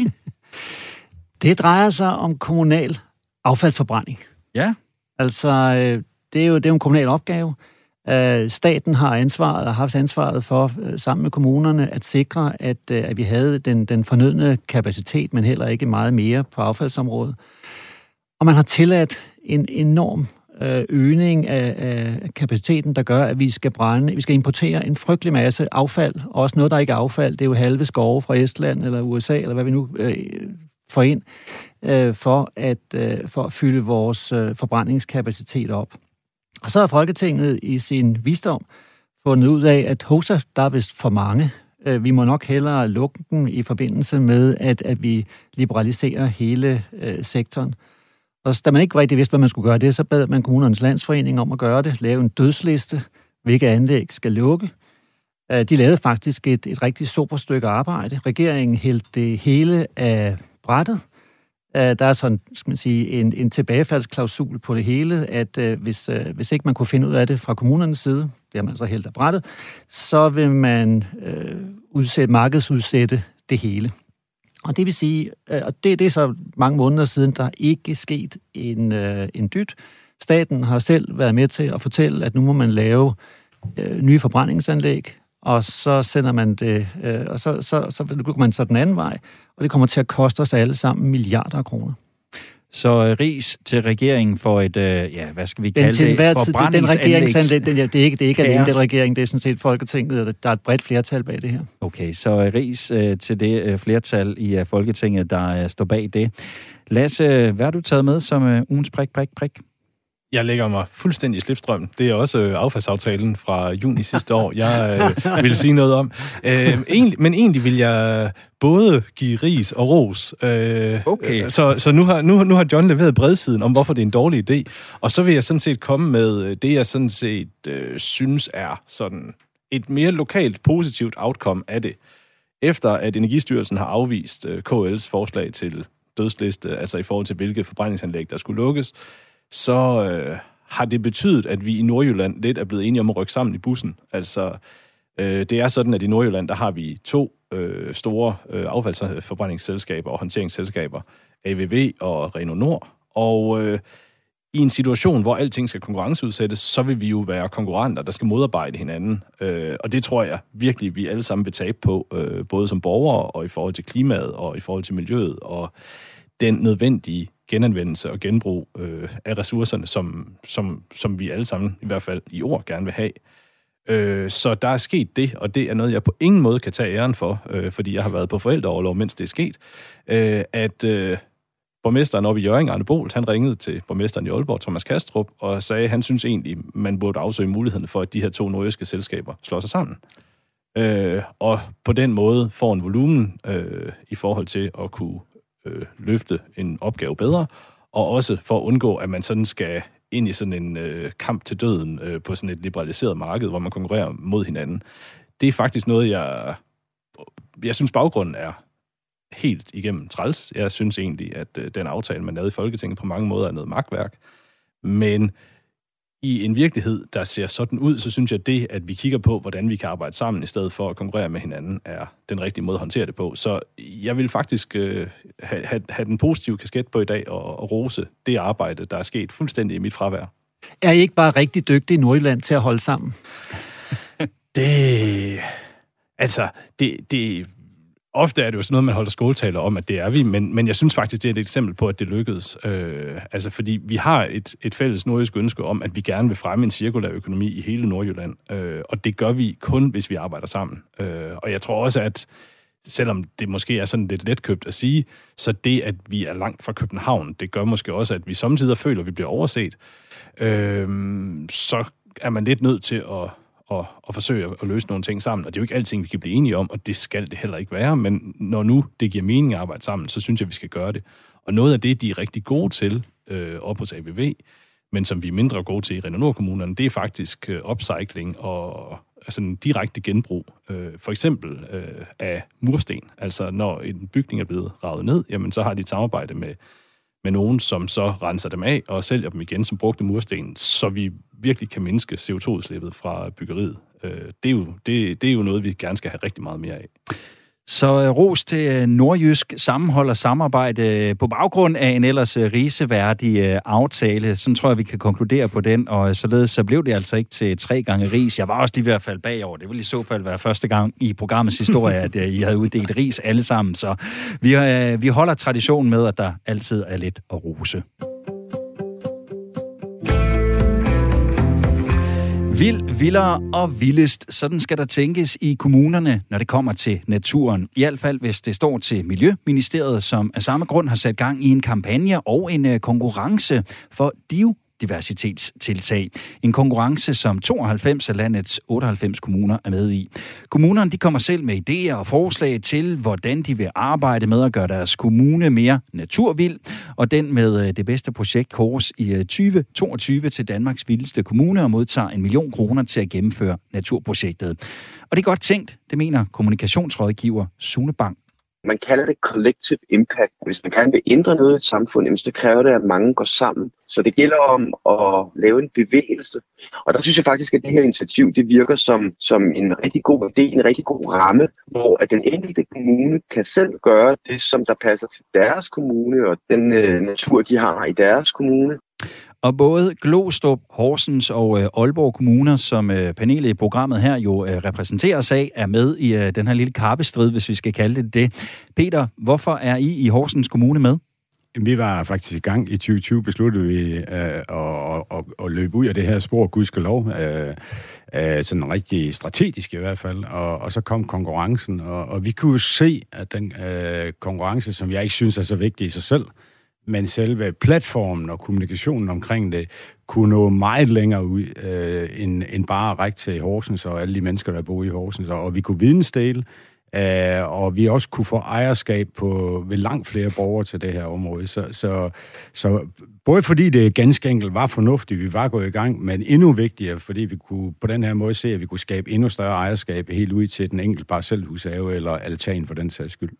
det drejer sig om kommunal affaldsforbrænding. Ja. Altså, øh, det er jo det er jo en kommunal opgave. Øh, staten har ansvaret og har haft ansvaret for, øh, sammen med kommunerne, at sikre, at, at vi havde den, den fornødne kapacitet, men heller ikke meget mere på affaldsområdet. Og man har tilladt en enorm Øh, Øh, øgning af, af kapaciteten, der gør, at vi skal brænde, vi skal importere en frygtelig masse affald, også noget, der ikke er affald, det er jo halve skove fra Estland eller USA, eller hvad vi nu øh, får ind, øh, for, at, øh, for at fylde vores øh, forbrændingskapacitet op. Og så har Folketinget i sin visdom fundet ud af, at hosa, der er vist for mange. Øh, vi må nok hellere lukke den i forbindelse med, at, at vi liberaliserer hele øh, sektoren. Og da man ikke rigtig vidste, hvad man skulle gøre det, så bad man kommunernes landsforening om at gøre det, lave en dødsliste, hvilke anlæg skal lukke. Øh, de lavede faktisk et, et rigtig super stykke arbejde. Regeringen hældte det hele af brættet. Øh, der er sådan, skal man sige, en, en tilbagefaldsklausul på det hele, at øh, hvis, hvis ikke man kunne finde ud af det fra kommunernes side, det har man så hældt af brættet, så vil man øh, udsætte, markedsudsætte det hele. Og det vil sige, øh, og det, det er så mange måneder siden, der er ikke sket en, øh, en dyt. Staten har selv været med til at fortælle, at nu må man lave øh, nye forbrændingsanlæg, og så sender man det, øh, og så, så, så, så går man så den anden vej, og det kommer til at koste os alle sammen milliarder af kroner. Så øh, ris til regeringen for et, øh, ja, hvad skal vi kalde den til det? Tid, den regeringsanlæg, den, ja, det er ikke, det er ikke alene den regering, det er sådan set Folketinget, der er et bredt flertal bag det her. Okay, så øh, ris øh, til det øh, flertal i øh, Folketinget, der øh, står bag det. Lasse, hvad har du taget med som øh, ugens prik, prik, prik? Jeg lægger mig fuldstændig i slipstrøm. Det er også øh, affaldsaftalen fra juni sidste år, jeg øh, vil sige noget om. Øh, egentlig, men egentlig vil jeg både give ris og ros. Øh, okay. Så, så nu, har, nu, nu har John leveret bredsiden om, hvorfor det er en dårlig idé. Og så vil jeg sådan set komme med det, jeg sådan set øh, synes er sådan et mere lokalt positivt outcome af det. Efter at Energistyrelsen har afvist øh, KL's forslag til dødsliste, altså i forhold til hvilke forbrændingsanlæg, der skulle lukkes, så øh, har det betydet, at vi i Nordjylland lidt er blevet enige om at rykke sammen i bussen. Altså, øh, det er sådan, at i Nordjylland, der har vi to øh, store øh, affaldsforbrændingsselskaber og håndteringsselskaber, AVV og Reno Nord. Og øh, i en situation, hvor alting skal konkurrenceudsættes, så vil vi jo være konkurrenter, der skal modarbejde hinanden. Øh, og det tror jeg virkelig, vi alle sammen vil tabe på, øh, både som borgere og i forhold til klimaet og i forhold til miljøet og den nødvendige genanvendelse og genbrug øh, af ressourcerne, som, som, som vi alle sammen, i hvert fald i ord, gerne vil have. Øh, så der er sket det, og det er noget, jeg på ingen måde kan tage æren for, øh, fordi jeg har været på forældreoverlov, mens det er sket, øh, at øh, borgmesteren oppe i Jørgen, Arne Bolt, han ringede til borgmesteren i Aalborg, Thomas Kastrup, og sagde, at han synes egentlig, man burde afsøge muligheden for, at de her to nordjyske selskaber slår sig sammen. Øh, og på den måde får en volumen øh, i forhold til at kunne øh, løfte en opgave bedre, og også for at undgå, at man sådan skal ind i sådan en øh, kamp til døden øh, på sådan et liberaliseret marked, hvor man konkurrerer mod hinanden. Det er faktisk noget, jeg, jeg synes baggrunden er helt igennem træls. Jeg synes egentlig, at øh, den aftale, man lavede i Folketinget, på mange måder er noget magtværk. Men i en virkelighed, der ser sådan ud, så synes jeg, at det, at vi kigger på, hvordan vi kan arbejde sammen, i stedet for at konkurrere med hinanden, er den rigtige måde at håndtere det på. Så jeg vil faktisk øh, have, have, have den positive kasket på i dag og, og rose det arbejde, der er sket fuldstændig i mit fravær. Er I ikke bare rigtig dygtige i Nordjylland til at holde sammen? det... Altså, det, det, ofte er det jo sådan noget, man holder skoletaler om, at det er vi, men, men jeg synes faktisk, det er et eksempel på, at det lykkedes. Øh, altså, fordi vi har et, et fælles nordisk ønske om, at vi gerne vil fremme en cirkulær økonomi i hele Nordjylland, øh, og det gør vi kun, hvis vi arbejder sammen. Øh, og jeg tror også, at selvom det måske er sådan lidt letkøbt at sige, så det, at vi er langt fra København, det gør måske også, at vi samtidig føler, at vi bliver overset. Øh, så er man lidt nødt til at at, at forsøge at løse nogle ting sammen. Og det er jo ikke alting, vi kan blive enige om, og det skal det heller ikke være. Men når nu det giver mening at arbejde sammen, så synes jeg, vi skal gøre det. Og noget af det, de er rigtig gode til øh, op hos ABV, men som vi er mindre gode til i Renault kommunerne, det er faktisk øh, upcycling og altså en direkte genbrug. Øh, for eksempel øh, af mursten. Altså når en bygning er blevet ravet ned, jamen så har de et samarbejde med med nogen, som så renser dem af og sælger dem igen som brugte mursten, så vi virkelig kan mindske CO2-udslippet fra byggeriet. Øh, det er, jo, det, det er jo noget, vi gerne skal have rigtig meget mere af. Så øh, ros til øh, nordjysk sammenhold og samarbejde øh, på baggrund af en ellers riseværdig aftale. Sådan tror jeg, vi kan konkludere på den, og således så blev det altså ikke til tre gange ris. Jeg var også lige ved at falde bagover. Det ville i så fald være første gang i programmets historie, at I havde uddelt ris alle sammen. Så vi, vi holder traditionen med, at der altid er lidt at rose. Vild, vildere og vildest. Sådan skal der tænkes i kommunerne, når det kommer til naturen. I hvert fald, hvis det står til Miljøministeriet, som af samme grund har sat gang i en kampagne og en øh, konkurrence for div biodiversitetstiltag. En konkurrence, som 92 af landets 98 kommuner er med i. Kommunerne de kommer selv med idéer og forslag til, hvordan de vil arbejde med at gøre deres kommune mere naturvild. Og den med øh, det bedste projekt kores i øh, 2022 til Danmarks vildeste kommune og modtager en million kroner til at gennemføre naturprojektet. Og det er godt tænkt, det mener kommunikationsrådgiver Sune Bang man kalder det collective impact. Hvis man gerne vil ændre noget i et samfund, så kræver det, at mange går sammen. Så det gælder om at lave en bevægelse. Og der synes jeg faktisk, at det her initiativ det virker som, som en rigtig god idé, en rigtig god ramme, hvor at den enkelte kommune kan selv gøre det, som der passer til deres kommune og den øh, natur, de har i deres kommune. Og både Glostrup, Horsens og øh, Aalborg Kommuner, som øh, panelet i programmet her jo øh, repræsenterer sig af, er med i øh, den her lille karpestrid, hvis vi skal kalde det det. Peter, hvorfor er I i Horsens Kommune med? Vi var faktisk i gang. I 2020, besluttede vi øh, at, at, at løbe ud af det her spor, gudskelov, øh, øh, sådan rigtig strategisk i hvert fald, og, og så kom konkurrencen, og, og vi kunne se, at den øh, konkurrence, som jeg ikke synes er så vigtig i sig selv, men selve platformen og kommunikationen omkring det, kunne nå meget længere ud, øh, end, end bare at række til Horsens og alle de mennesker, der bor i Horsens, og vi kunne vidensdele, Uh, og vi også kunne få ejerskab på ved langt flere borgere til det her område. Så, så, så både fordi det ganske enkelt var fornuftigt, vi var gået i gang, men endnu vigtigere, fordi vi kunne på den her måde se, at vi kunne skabe endnu større ejerskab helt ud til den enkelte parcelhushave eller altan for den sags skyld.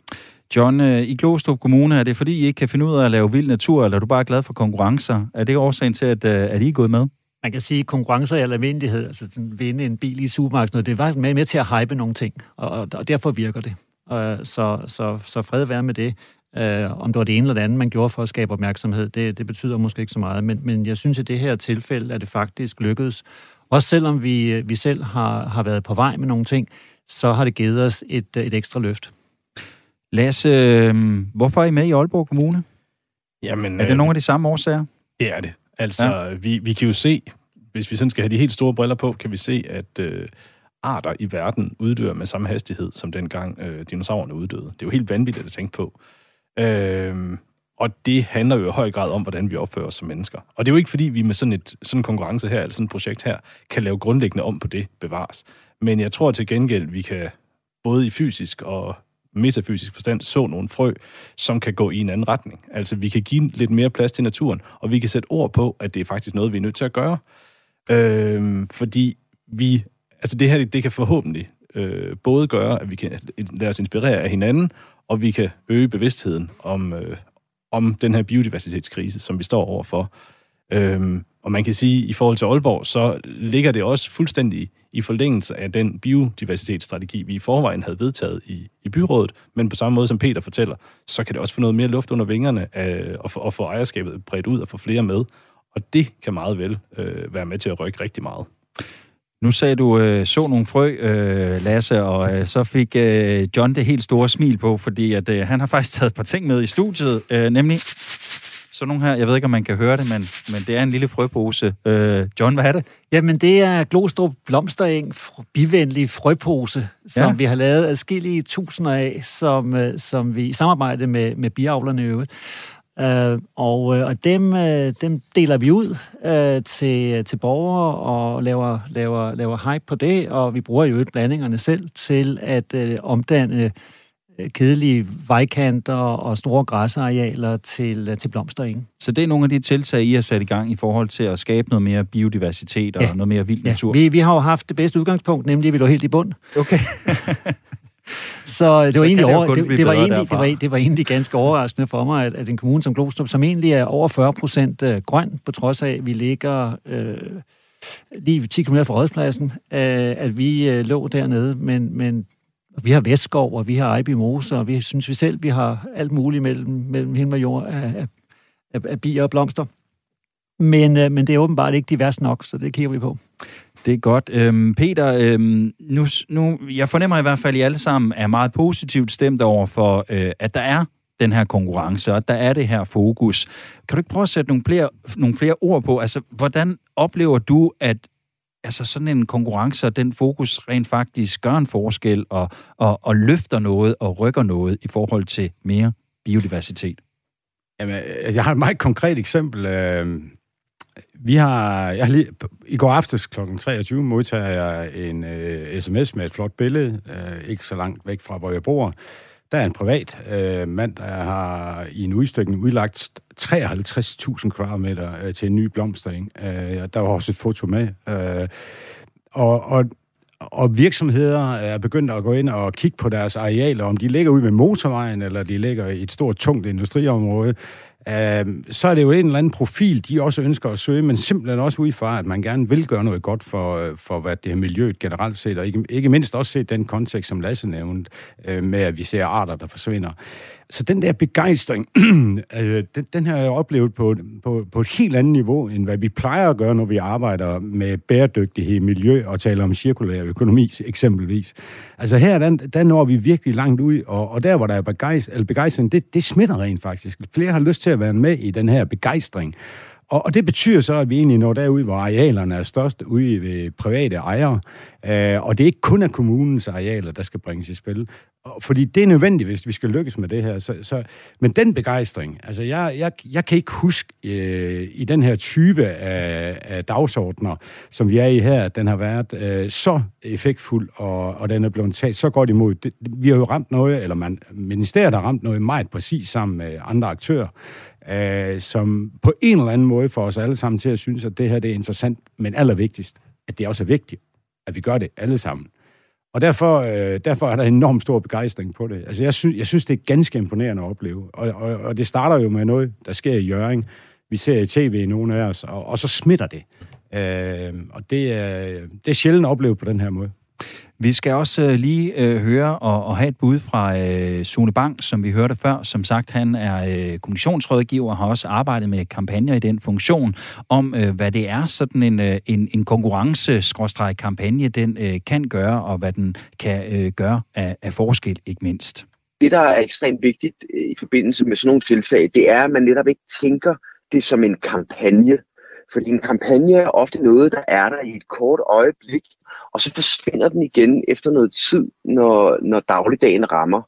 John, øh, i Glostrup Kommune, er det fordi, I ikke kan finde ud af at lave vild natur, eller er du bare glad for konkurrencer? Er det årsagen til, at, øh, at I er gået med? Man kan sige, at konkurrencer i almindelighed, altså den vinde en bil i supermarkedet, det var med, med til at hype nogle ting, og, og derfor virker det. Uh, så, så, så fred være med det. Uh, om det var det ene eller det andet, man gjorde for at skabe opmærksomhed, det, det betyder måske ikke så meget. Men, men jeg synes, at i det her tilfælde er det faktisk lykkedes. Også selvom vi, vi selv har, har været på vej med nogle ting, så har det givet os et, et ekstra løft. Lasse, øh, hvorfor er I med i Aalborg Kommune? Jamen, er det øh, nogle af de samme årsager? Det er det. Altså, ja. vi, vi kan jo se, hvis vi sådan skal have de helt store briller på, kan vi se, at øh, arter i verden uddør med samme hastighed, som dengang øh, dinosaurerne uddøde. Det er jo helt vanvittigt at tænke på. Øh, og det handler jo i høj grad om, hvordan vi opfører os som mennesker. Og det er jo ikke, fordi vi med sådan et sådan en konkurrence her, eller sådan et projekt her, kan lave grundlæggende om på det bevares. Men jeg tror til gengæld, vi kan både i fysisk og metafysisk forstand så nogle frø, som kan gå i en anden retning. Altså, vi kan give lidt mere plads til naturen, og vi kan sætte ord på, at det er faktisk noget, vi er nødt til at gøre. Øh, fordi vi, altså det her, det, det kan forhåbentlig øh, både gøre, at vi kan lade os inspirere af hinanden, og vi kan øge bevidstheden om, øh, om den her biodiversitetskrise, som vi står overfor. Øh, og man kan sige, at i forhold til Aalborg, så ligger det også fuldstændig i forlængelse af den biodiversitetsstrategi, vi i forvejen havde vedtaget i, i byrådet, men på samme måde som Peter fortæller, så kan det også få noget mere luft under vingerne af, og, få, og få ejerskabet bredt ud og få flere med. Og det kan meget vel øh, være med til at rykke rigtig meget. Nu sagde du, øh, så nogle frø, øh, Lasse, og øh, så fik øh, John det helt store smil på, fordi at øh, han har faktisk taget et par ting med i studiet, øh, nemlig sådan nogle her. Jeg ved ikke, om man kan høre det, men, men det er en lille frøpose. Øh, John, hvad er det? Jamen, det er Glostrup Blomstereng bivenlig frøpose, som ja. vi har lavet adskillige tusinder af, som, øh, som vi i samarbejde med, med biavlerne i øvrigt. Uh, og, uh, og dem, uh, dem deler vi ud uh, til, til borgere og laver, laver, laver hype på det, og vi bruger jo blandingerne selv til at uh, omdanne Øh, kedelige vejkanter og store græsarealer til, øh, til blomsterenge. Så det er nogle af de tiltag, I har sat i gang i forhold til at skabe noget mere biodiversitet og ja. noget mere vild natur? Ja. Vi, vi har jo haft det bedste udgangspunkt, nemlig at vi lå helt i bund. Okay. Så det var, egentlig over, det, det, var egentlig, det, var, det var egentlig ganske overraskende for mig, at, at en kommune som Glostrup, som egentlig er over 40 procent øh, grøn, på trods af, at vi ligger øh, lige 10 km fra rådspladsen, øh, at vi øh, lå dernede, men, men vi har Vestskov, og vi har Ejby Mose, og vi synes vi selv, vi har alt muligt mellem, mellem himmel og jord af, af, af bier og blomster. Men, øh, men det er åbenbart ikke divers nok, så det kigger vi på. Det er godt. Øhm, Peter, øhm, nu, nu, jeg fornemmer i hvert fald, at I alle sammen er meget positivt stemt over for, øh, at der er den her konkurrence, og der er det her fokus. Kan du ikke prøve at sætte nogle flere, nogle flere ord på? Altså, hvordan oplever du, at altså sådan en konkurrence og den fokus rent faktisk gør en forskel og, og, og løfter noget og rykker noget i forhold til mere biodiversitet? Jamen, altså, jeg har et meget konkret eksempel. Øh, vi har, jeg har lige, i går aftes kl. 23 modtager jeg en øh, uh, sms med et flot billede, uh, ikke så langt væk fra, hvor jeg bor, der er en privat øh, mand, der har i en udstykning udlagt 53.000 kvadratmeter øh, til en ny blomstring. Øh, der var også et foto med. Øh, og, og, og virksomheder er begyndt at gå ind og kigge på deres arealer, om de ligger ude ved motorvejen, eller de ligger i et stort, tungt industriområde øh, så er det jo en eller anden profil, de også ønsker at søge, men simpelthen også ud fra, at man gerne vil gøre noget godt for, øh, for hvad det her miljøet generelt set, og ikke, ikke mindst også set den kontekst, som Lasse nævnte, øh, med at vi ser arter, der forsvinder så den der begejstring, altså, den, den har jeg oplevet på, på, på et helt andet niveau, end hvad vi plejer at gøre, når vi arbejder med bæredygtighed, miljø og taler om cirkulær økonomi eksempelvis. Altså her, der, der når vi virkelig langt ud, og, og der, hvor der er eller begejstring det, det smitter rent faktisk. Flere har lyst til at være med i den her begejstring. Og, og det betyder så, at vi egentlig når derud, hvor arealerne er størst, ude ved private ejere. Øh, og det er ikke kun af kommunens arealer, der skal bringes i spil. Fordi det er nødvendigt, hvis vi skal lykkes med det her. Så, så, men den begejstring, altså jeg, jeg, jeg kan ikke huske øh, i den her type af, af dagsordner, som vi er i her, den har været øh, så effektfuld, og, og den er blevet taget så godt imod. Det, vi har jo ramt noget, eller man, ministeriet har ramt noget meget præcis sammen med andre aktører, øh, som på en eller anden måde får os alle sammen til at synes, at det her det er interessant, men allervigtigst, at det også er vigtigt, at vi gør det alle sammen. Og derfor, øh, derfor er der enormt stor begejstring på det. Altså, jeg synes, jeg synes det er ganske imponerende at opleve. Og, og, og det starter jo med noget, der sker i Jøring. Vi ser i tv nogle af os, og, og så smitter det. Øh, og det er, det er sjældent at opleve på den her måde. Vi skal også øh, lige øh, høre og, og have et bud fra øh, Sune Bang, som vi hørte før. Som sagt, han er øh, kommunikationsrådgiver og har også arbejdet med kampagner i den funktion om, øh, hvad det er, sådan en, øh, en, en konkurrence-kampagne, den øh, kan gøre, og hvad den kan øh, gøre af, af forskel, ikke mindst. Det, der er ekstremt vigtigt øh, i forbindelse med sådan nogle tiltag, det er, at man netop ikke tænker det som en kampagne. Fordi en kampagne er ofte noget, der er der i et kort øjeblik, og så forsvinder den igen efter noget tid, når, når dagligdagen rammer.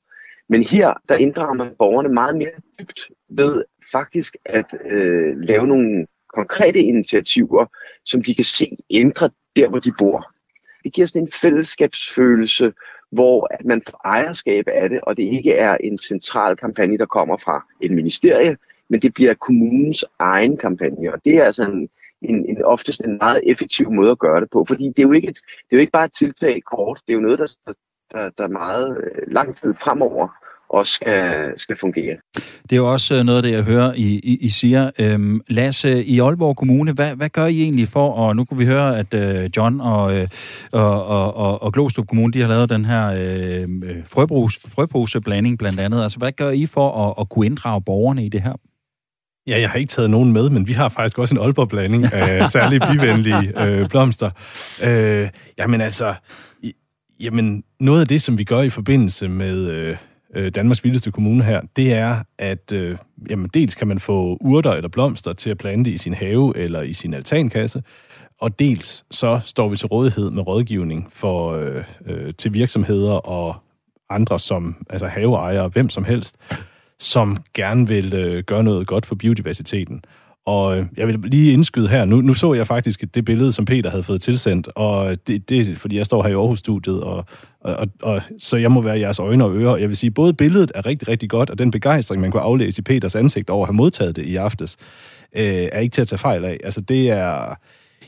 Men her, der inddrager man borgerne meget mere dybt ved faktisk at øh, lave nogle konkrete initiativer, som de kan se ændre der, hvor de bor. Det giver sådan en fællesskabsfølelse, hvor at man får ejerskab af det, og det ikke er en central kampagne, der kommer fra et ministerie, men det bliver kommunens egen kampagne. Og det er altså en, en, en oftest en meget effektiv måde at gøre det på. Fordi det er jo ikke, et, det er jo ikke bare et tiltag kort, det er jo noget, der, der, der meget øh, lang tid fremover også skal, skal fungere. Det er jo også øh, noget af det, jeg hører, I, I, I siger. Øhm, Lasse, øh, i Aalborg Kommune, hvad, hvad gør I egentlig for, og nu kunne vi høre, at øh, John og, øh, og, og, og Glostrup Kommune, de har lavet den her øh, frøposeblanding blandt andet. Altså, hvad gør I for at, at kunne inddrage borgerne i det her? Ja, jeg har ikke taget nogen med, men vi har faktisk også en Aalborg-blanding af særlig bivenlige øh, blomster. Øh, jamen altså, i, jamen noget af det, som vi gør i forbindelse med øh, øh, Danmarks vildeste kommune her, det er, at øh, jamen, dels kan man få urter eller blomster til at plante i sin have eller i sin altankasse, og dels så står vi til rådighed med rådgivning for, øh, øh, til virksomheder og andre som altså haveejere, hvem som helst, som gerne vil øh, gøre noget godt for biodiversiteten. Og øh, jeg vil lige indskyde her, nu, nu så jeg faktisk det billede, som Peter havde fået tilsendt, og øh, det, det fordi jeg står her i Aarhus-studiet, og, og, og, og, så jeg må være jeres øjne og ører. Jeg vil sige, både billedet er rigtig, rigtig godt, og den begejstring, man kunne aflæse i Peters ansigt over at have modtaget det i aftes, øh, er ikke til at tage fejl af. Altså, det er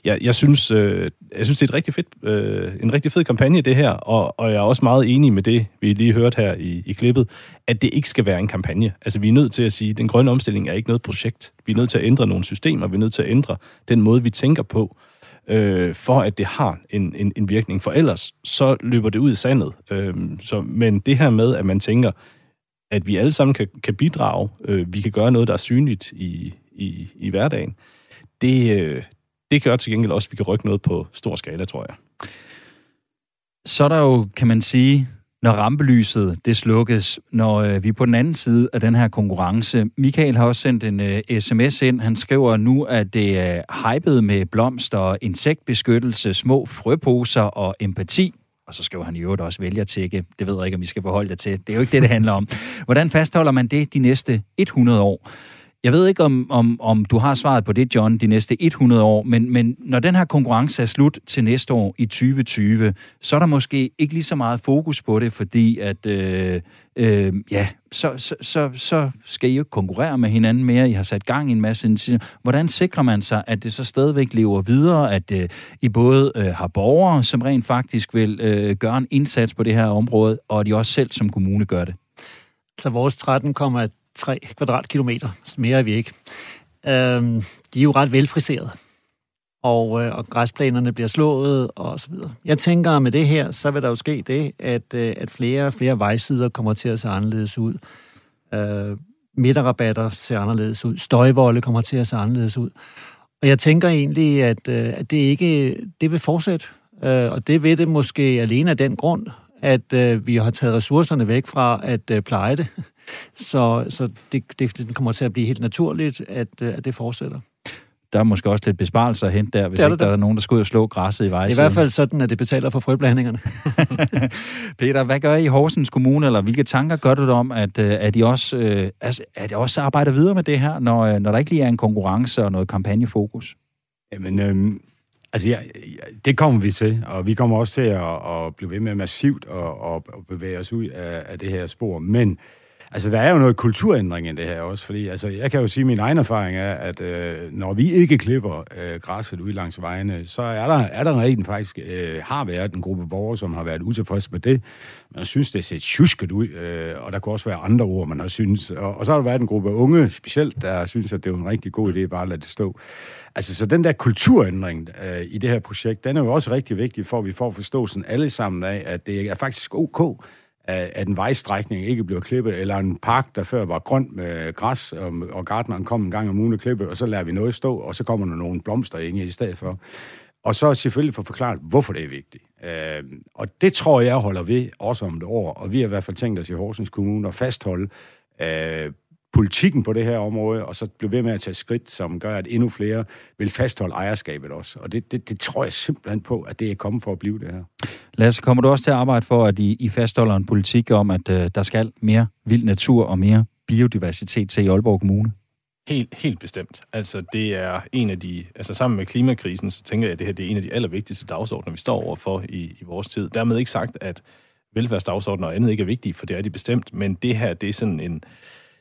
jeg, jeg, synes, øh, jeg synes, det er et rigtig fedt, øh, en rigtig fed kampagne, det her, og, og jeg er også meget enig med det, vi lige hørte her i, i klippet, at det ikke skal være en kampagne. Altså, vi er nødt til at sige, at den grønne omstilling er ikke noget projekt. Vi er nødt til at ændre nogle systemer, vi er nødt til at ændre den måde, vi tænker på, øh, for at det har en, en, en virkning. For ellers, så løber det ud i sandet. Øh, så, men det her med, at man tænker, at vi alle sammen kan, kan bidrage, øh, vi kan gøre noget, der er synligt i, i, i hverdagen, det, øh, det gør til gengæld også, at vi kan rykke noget på stor skala, tror jeg. Så er der jo, kan man sige, når rampelyset det slukkes, når øh, vi er på den anden side af den her konkurrence. Michael har også sendt en øh, sms ind. Han skriver nu, at det er hypet med blomster, insektbeskyttelse, små frøposer og empati. Og så skriver han i øvrigt også vælge at. Det ved jeg ikke, om I skal forholde jer til. Det er jo ikke det, det handler om. Hvordan fastholder man det de næste 100 år? Jeg ved ikke, om, om, om du har svaret på det, John, de næste 100 år, men, men når den her konkurrence er slut til næste år i 2020, så er der måske ikke lige så meget fokus på det, fordi at, øh, øh, ja, så, så, så, så skal I jo konkurrere med hinanden mere. I har sat gang i en masse Hvordan sikrer man sig, at det så stadigvæk lever videre, at øh, I både øh, har borgere, som rent faktisk vil øh, gøre en indsats på det her område, og at I også selv som kommune gør det? Så vores 3 kvadratkilometer. Mere er vi ikke. Øhm, de er jo ret velfriseret. Og, øh, og græsplanerne bliver slået og så videre. Jeg tænker, at med det her, så vil der jo ske det, at, øh, at flere og flere vejsider kommer til at se anderledes ud. Øh, midterrabatter ser anderledes ud. Støjvolde kommer til at se anderledes ud. Og jeg tænker egentlig, at, øh, at det ikke det vil fortsætte. Øh, og det vil det måske alene af den grund, at øh, vi har taget ressourcerne væk fra at øh, pleje det. Så, så det, det, det kommer til at blive helt naturligt, at, øh, at det fortsætter der er måske også lidt besparelser at hente der, hvis det ikke der. der er nogen, der skal ud og slå græsset i vej. Det er i hvert fald sådan, at det betaler for frøblandingerne. Peter, hvad gør I i Horsens Kommune, eller hvilke tanker gør du om, at, øh, at I også, øh, altså, at I også arbejder videre med det her, når, når der ikke lige er en konkurrence og noget kampagnefokus? Jamen, øhm, altså, ja, det kommer vi til, og vi kommer også til at, at blive ved med massivt og, og, og bevæge os ud af, af det her spor, men Altså, der er jo noget kulturændring i det her også, fordi altså, jeg kan jo sige, at min egen erfaring er, at øh, når vi ikke klipper øh, græsset ud langs vejene, så er der, er der rent faktisk, øh, har været en gruppe borgere, som har været utilfredse med det. Man synes, det ser tjusket ud, øh, og der kan også være andre ord, man har synes. Og, og så har der været en gruppe unge, specielt, der synes, at det er en rigtig god idé bare at lade det stå. Altså, så den der kulturændring øh, i det her projekt, den er jo også rigtig vigtig, for at vi får forståelsen alle sammen af, at det er faktisk ok, at en vejstrækning ikke bliver klippet, eller en park, der før var grøn med græs, og, og gardneren kom en gang om ugen og klippet, og så lader vi noget stå, og så kommer der nogle blomster ind i stedet for. Og så selvfølgelig få forklaret, hvorfor det er vigtigt. Øh, og det tror jeg holder ved også om et år, og vi har i hvert fald tænkt os i Horsens Kommune at fastholde øh, politikken på det her område, og så blive ved med at tage skridt, som gør, at endnu flere vil fastholde ejerskabet også. Og det, det, det tror jeg simpelthen på, at det er kommet for at blive det her. Lasse, kommer du også til at arbejde for, at I, I fastholder en politik om, at uh, der skal mere vild natur og mere biodiversitet til i Aalborg Kommune? Helt, helt bestemt. Altså, det er en af de, altså sammen med klimakrisen, så tænker jeg, at det her det er en af de allervigtigste dagsordner, vi står overfor i, i vores tid. Dermed ikke sagt, at velfærdsdagsordner og andet ikke er vigtige, for det er de bestemt, men det her, det er sådan en,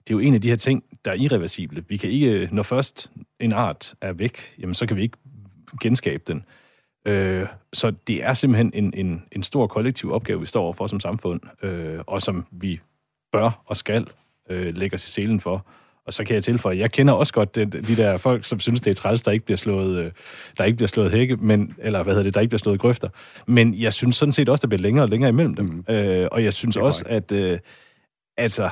det er jo en af de her ting, der er irreversible. Vi kan ikke, når først en art er væk, jamen så kan vi ikke genskabe den. Øh, så det er simpelthen en, en, en stor kollektiv opgave, vi står overfor som samfund, øh, og som vi bør og skal øh, lægge os i selen for. Og så kan jeg tilføje, jeg kender også godt de, de der folk, som synes, det er træls, der ikke bliver slået, øh, der ikke bliver slået hække, men, eller hvad hedder det, der ikke bliver slået grøfter. Men jeg synes sådan set også, der bliver længere og længere imellem dem. Mm. Øh, og jeg synes også, at øh, altså,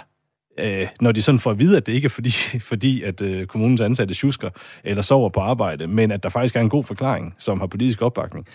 øh, når de sådan får at vide, at det ikke er fordi, fordi at øh, kommunens ansatte tjusker eller sover på arbejde, men at der faktisk er en god forklaring, som har politisk opbakning.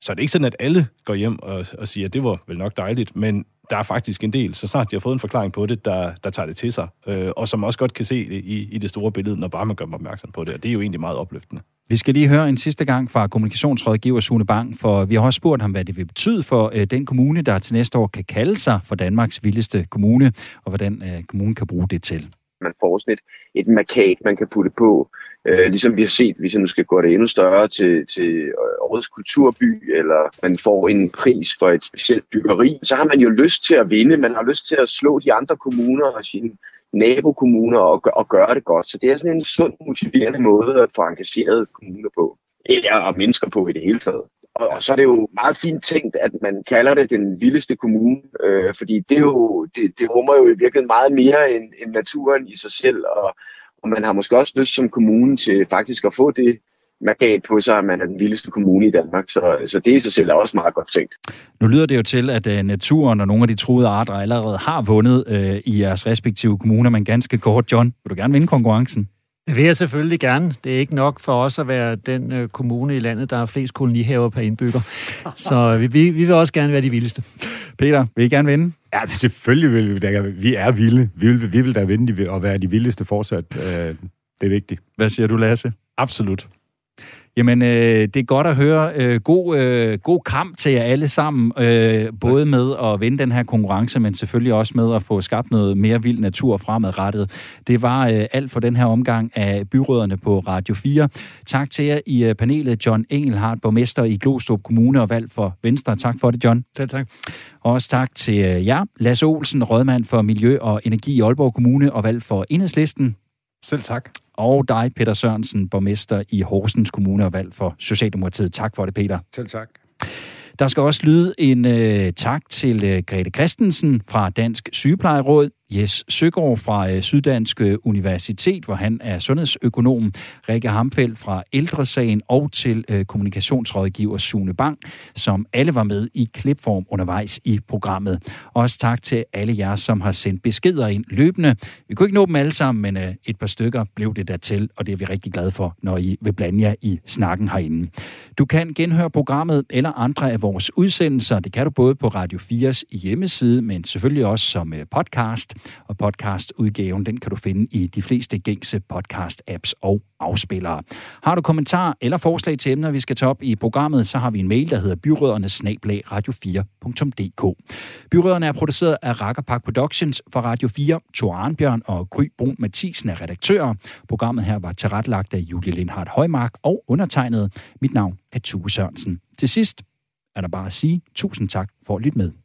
Så er det ikke sådan, at alle går hjem og, og siger, at det var vel nok dejligt, men der er faktisk en del, så snart de har fået en forklaring på det, der, der tager det til sig, øh, og som også godt kan se det i, i det store billede, når bare man gør dem opmærksom på det, og det er jo egentlig meget opløftende. Vi skal lige høre en sidste gang fra kommunikationsrådgiver Sune Bang, for vi har også spurgt ham, hvad det vil betyde for øh, den kommune, der til næste år kan kalde sig for Danmarks vildeste kommune, og hvordan øh, kommunen kan bruge det til. Man får sådan et, et markat, man kan putte på, øh, ligesom vi har set, hvis jeg nu skal gå det endnu større til, til årets kulturby, eller man får en pris for et specielt byggeri, så har man jo lyst til at vinde, man har lyst til at slå de andre kommuner og sine nabokommuner og, og gøre det godt. Så det er sådan en sund, motiverende måde at få engageret kommuner på. Eller og mennesker på i det hele taget. Og, og så er det jo meget fint tænkt, at man kalder det den vildeste kommune, øh, fordi det, er jo, det, det rummer jo i virkeligheden meget mere end, end naturen i sig selv, og, og man har måske også lyst som kommune til faktisk at få det markat på sig, at man er den vildeste kommune i Danmark. Så, så det i sig selv er også meget godt tænkt. Nu lyder det jo til, at uh, naturen og nogle af de truede arter allerede har vundet uh, i jeres respektive kommuner, men ganske kort, John, vil du gerne vinde konkurrencen? Det vil jeg selvfølgelig gerne. Det er ikke nok for os at være den uh, kommune i landet, der har flest kolonihaver per indbygger. Så vi, vi, vi vil også gerne være de vildeste. Peter, vil I gerne vinde? Ja, selvfølgelig vil vi da. Vi er vilde. Vi vil, vi vil da vinde og være de vildeste fortsat. det er vigtigt. Hvad siger du, Lasse? Absolut. Jamen, øh, det er godt at høre. Øh, god, øh, god kamp til jer alle sammen. Øh, både med at vinde den her konkurrence, men selvfølgelig også med at få skabt noget mere vild natur fremadrettet. Det var øh, alt for den her omgang af byråderne på Radio 4. Tak til jer i øh, panelet, John Engelhardt, borgmester i Glostrup Kommune og valg for Venstre. Tak for det, John. Selv tak. Og også tak til øh, jer, Lasse Olsen, rådmand for Miljø og Energi i Aalborg Kommune og valg for Enhedslisten. Selv tak og dig, Peter Sørensen, borgmester i Horsens Kommune og valg for Socialdemokratiet. Tak for det, Peter. Selv tak. Der skal også lyde en øh, tak til øh, Grete Christensen fra Dansk Sygeplejeråd. Jes Søgaard fra øh, Syddansk øh, Universitet, hvor han er sundhedsøkonom, Rikke Hamfeldt fra Ældresagen og til øh, kommunikationsrådgiver Sune Bang, som alle var med i klipform undervejs i programmet. Også tak til alle jer, som har sendt beskeder ind løbende. Vi kunne ikke nå dem alle sammen, men et par stykker blev det der til, og det er vi rigtig glade for, når I vil blande jer i snakken herinde. Du kan genhøre programmet eller andre af vores udsendelser. Det kan du både på Radio 4's hjemmeside, men selvfølgelig også som podcast. Og podcastudgaven, den kan du finde i de fleste gængse podcast-apps og afspillere. Har du kommentarer eller forslag til emner, vi skal tage op i programmet, så har vi en mail, der hedder byråderne radio4.dk. Byrøderne er produceret af Park Productions for Radio 4. Thor Arnbjørn og Gry Brun Mathisen er redaktører. Programmet her var tilrettelagt af Julie Lindhardt Højmark og undertegnet. Mit navn er Tue Sørensen. Til sidst er der bare at sige tusind tak for at lytte med.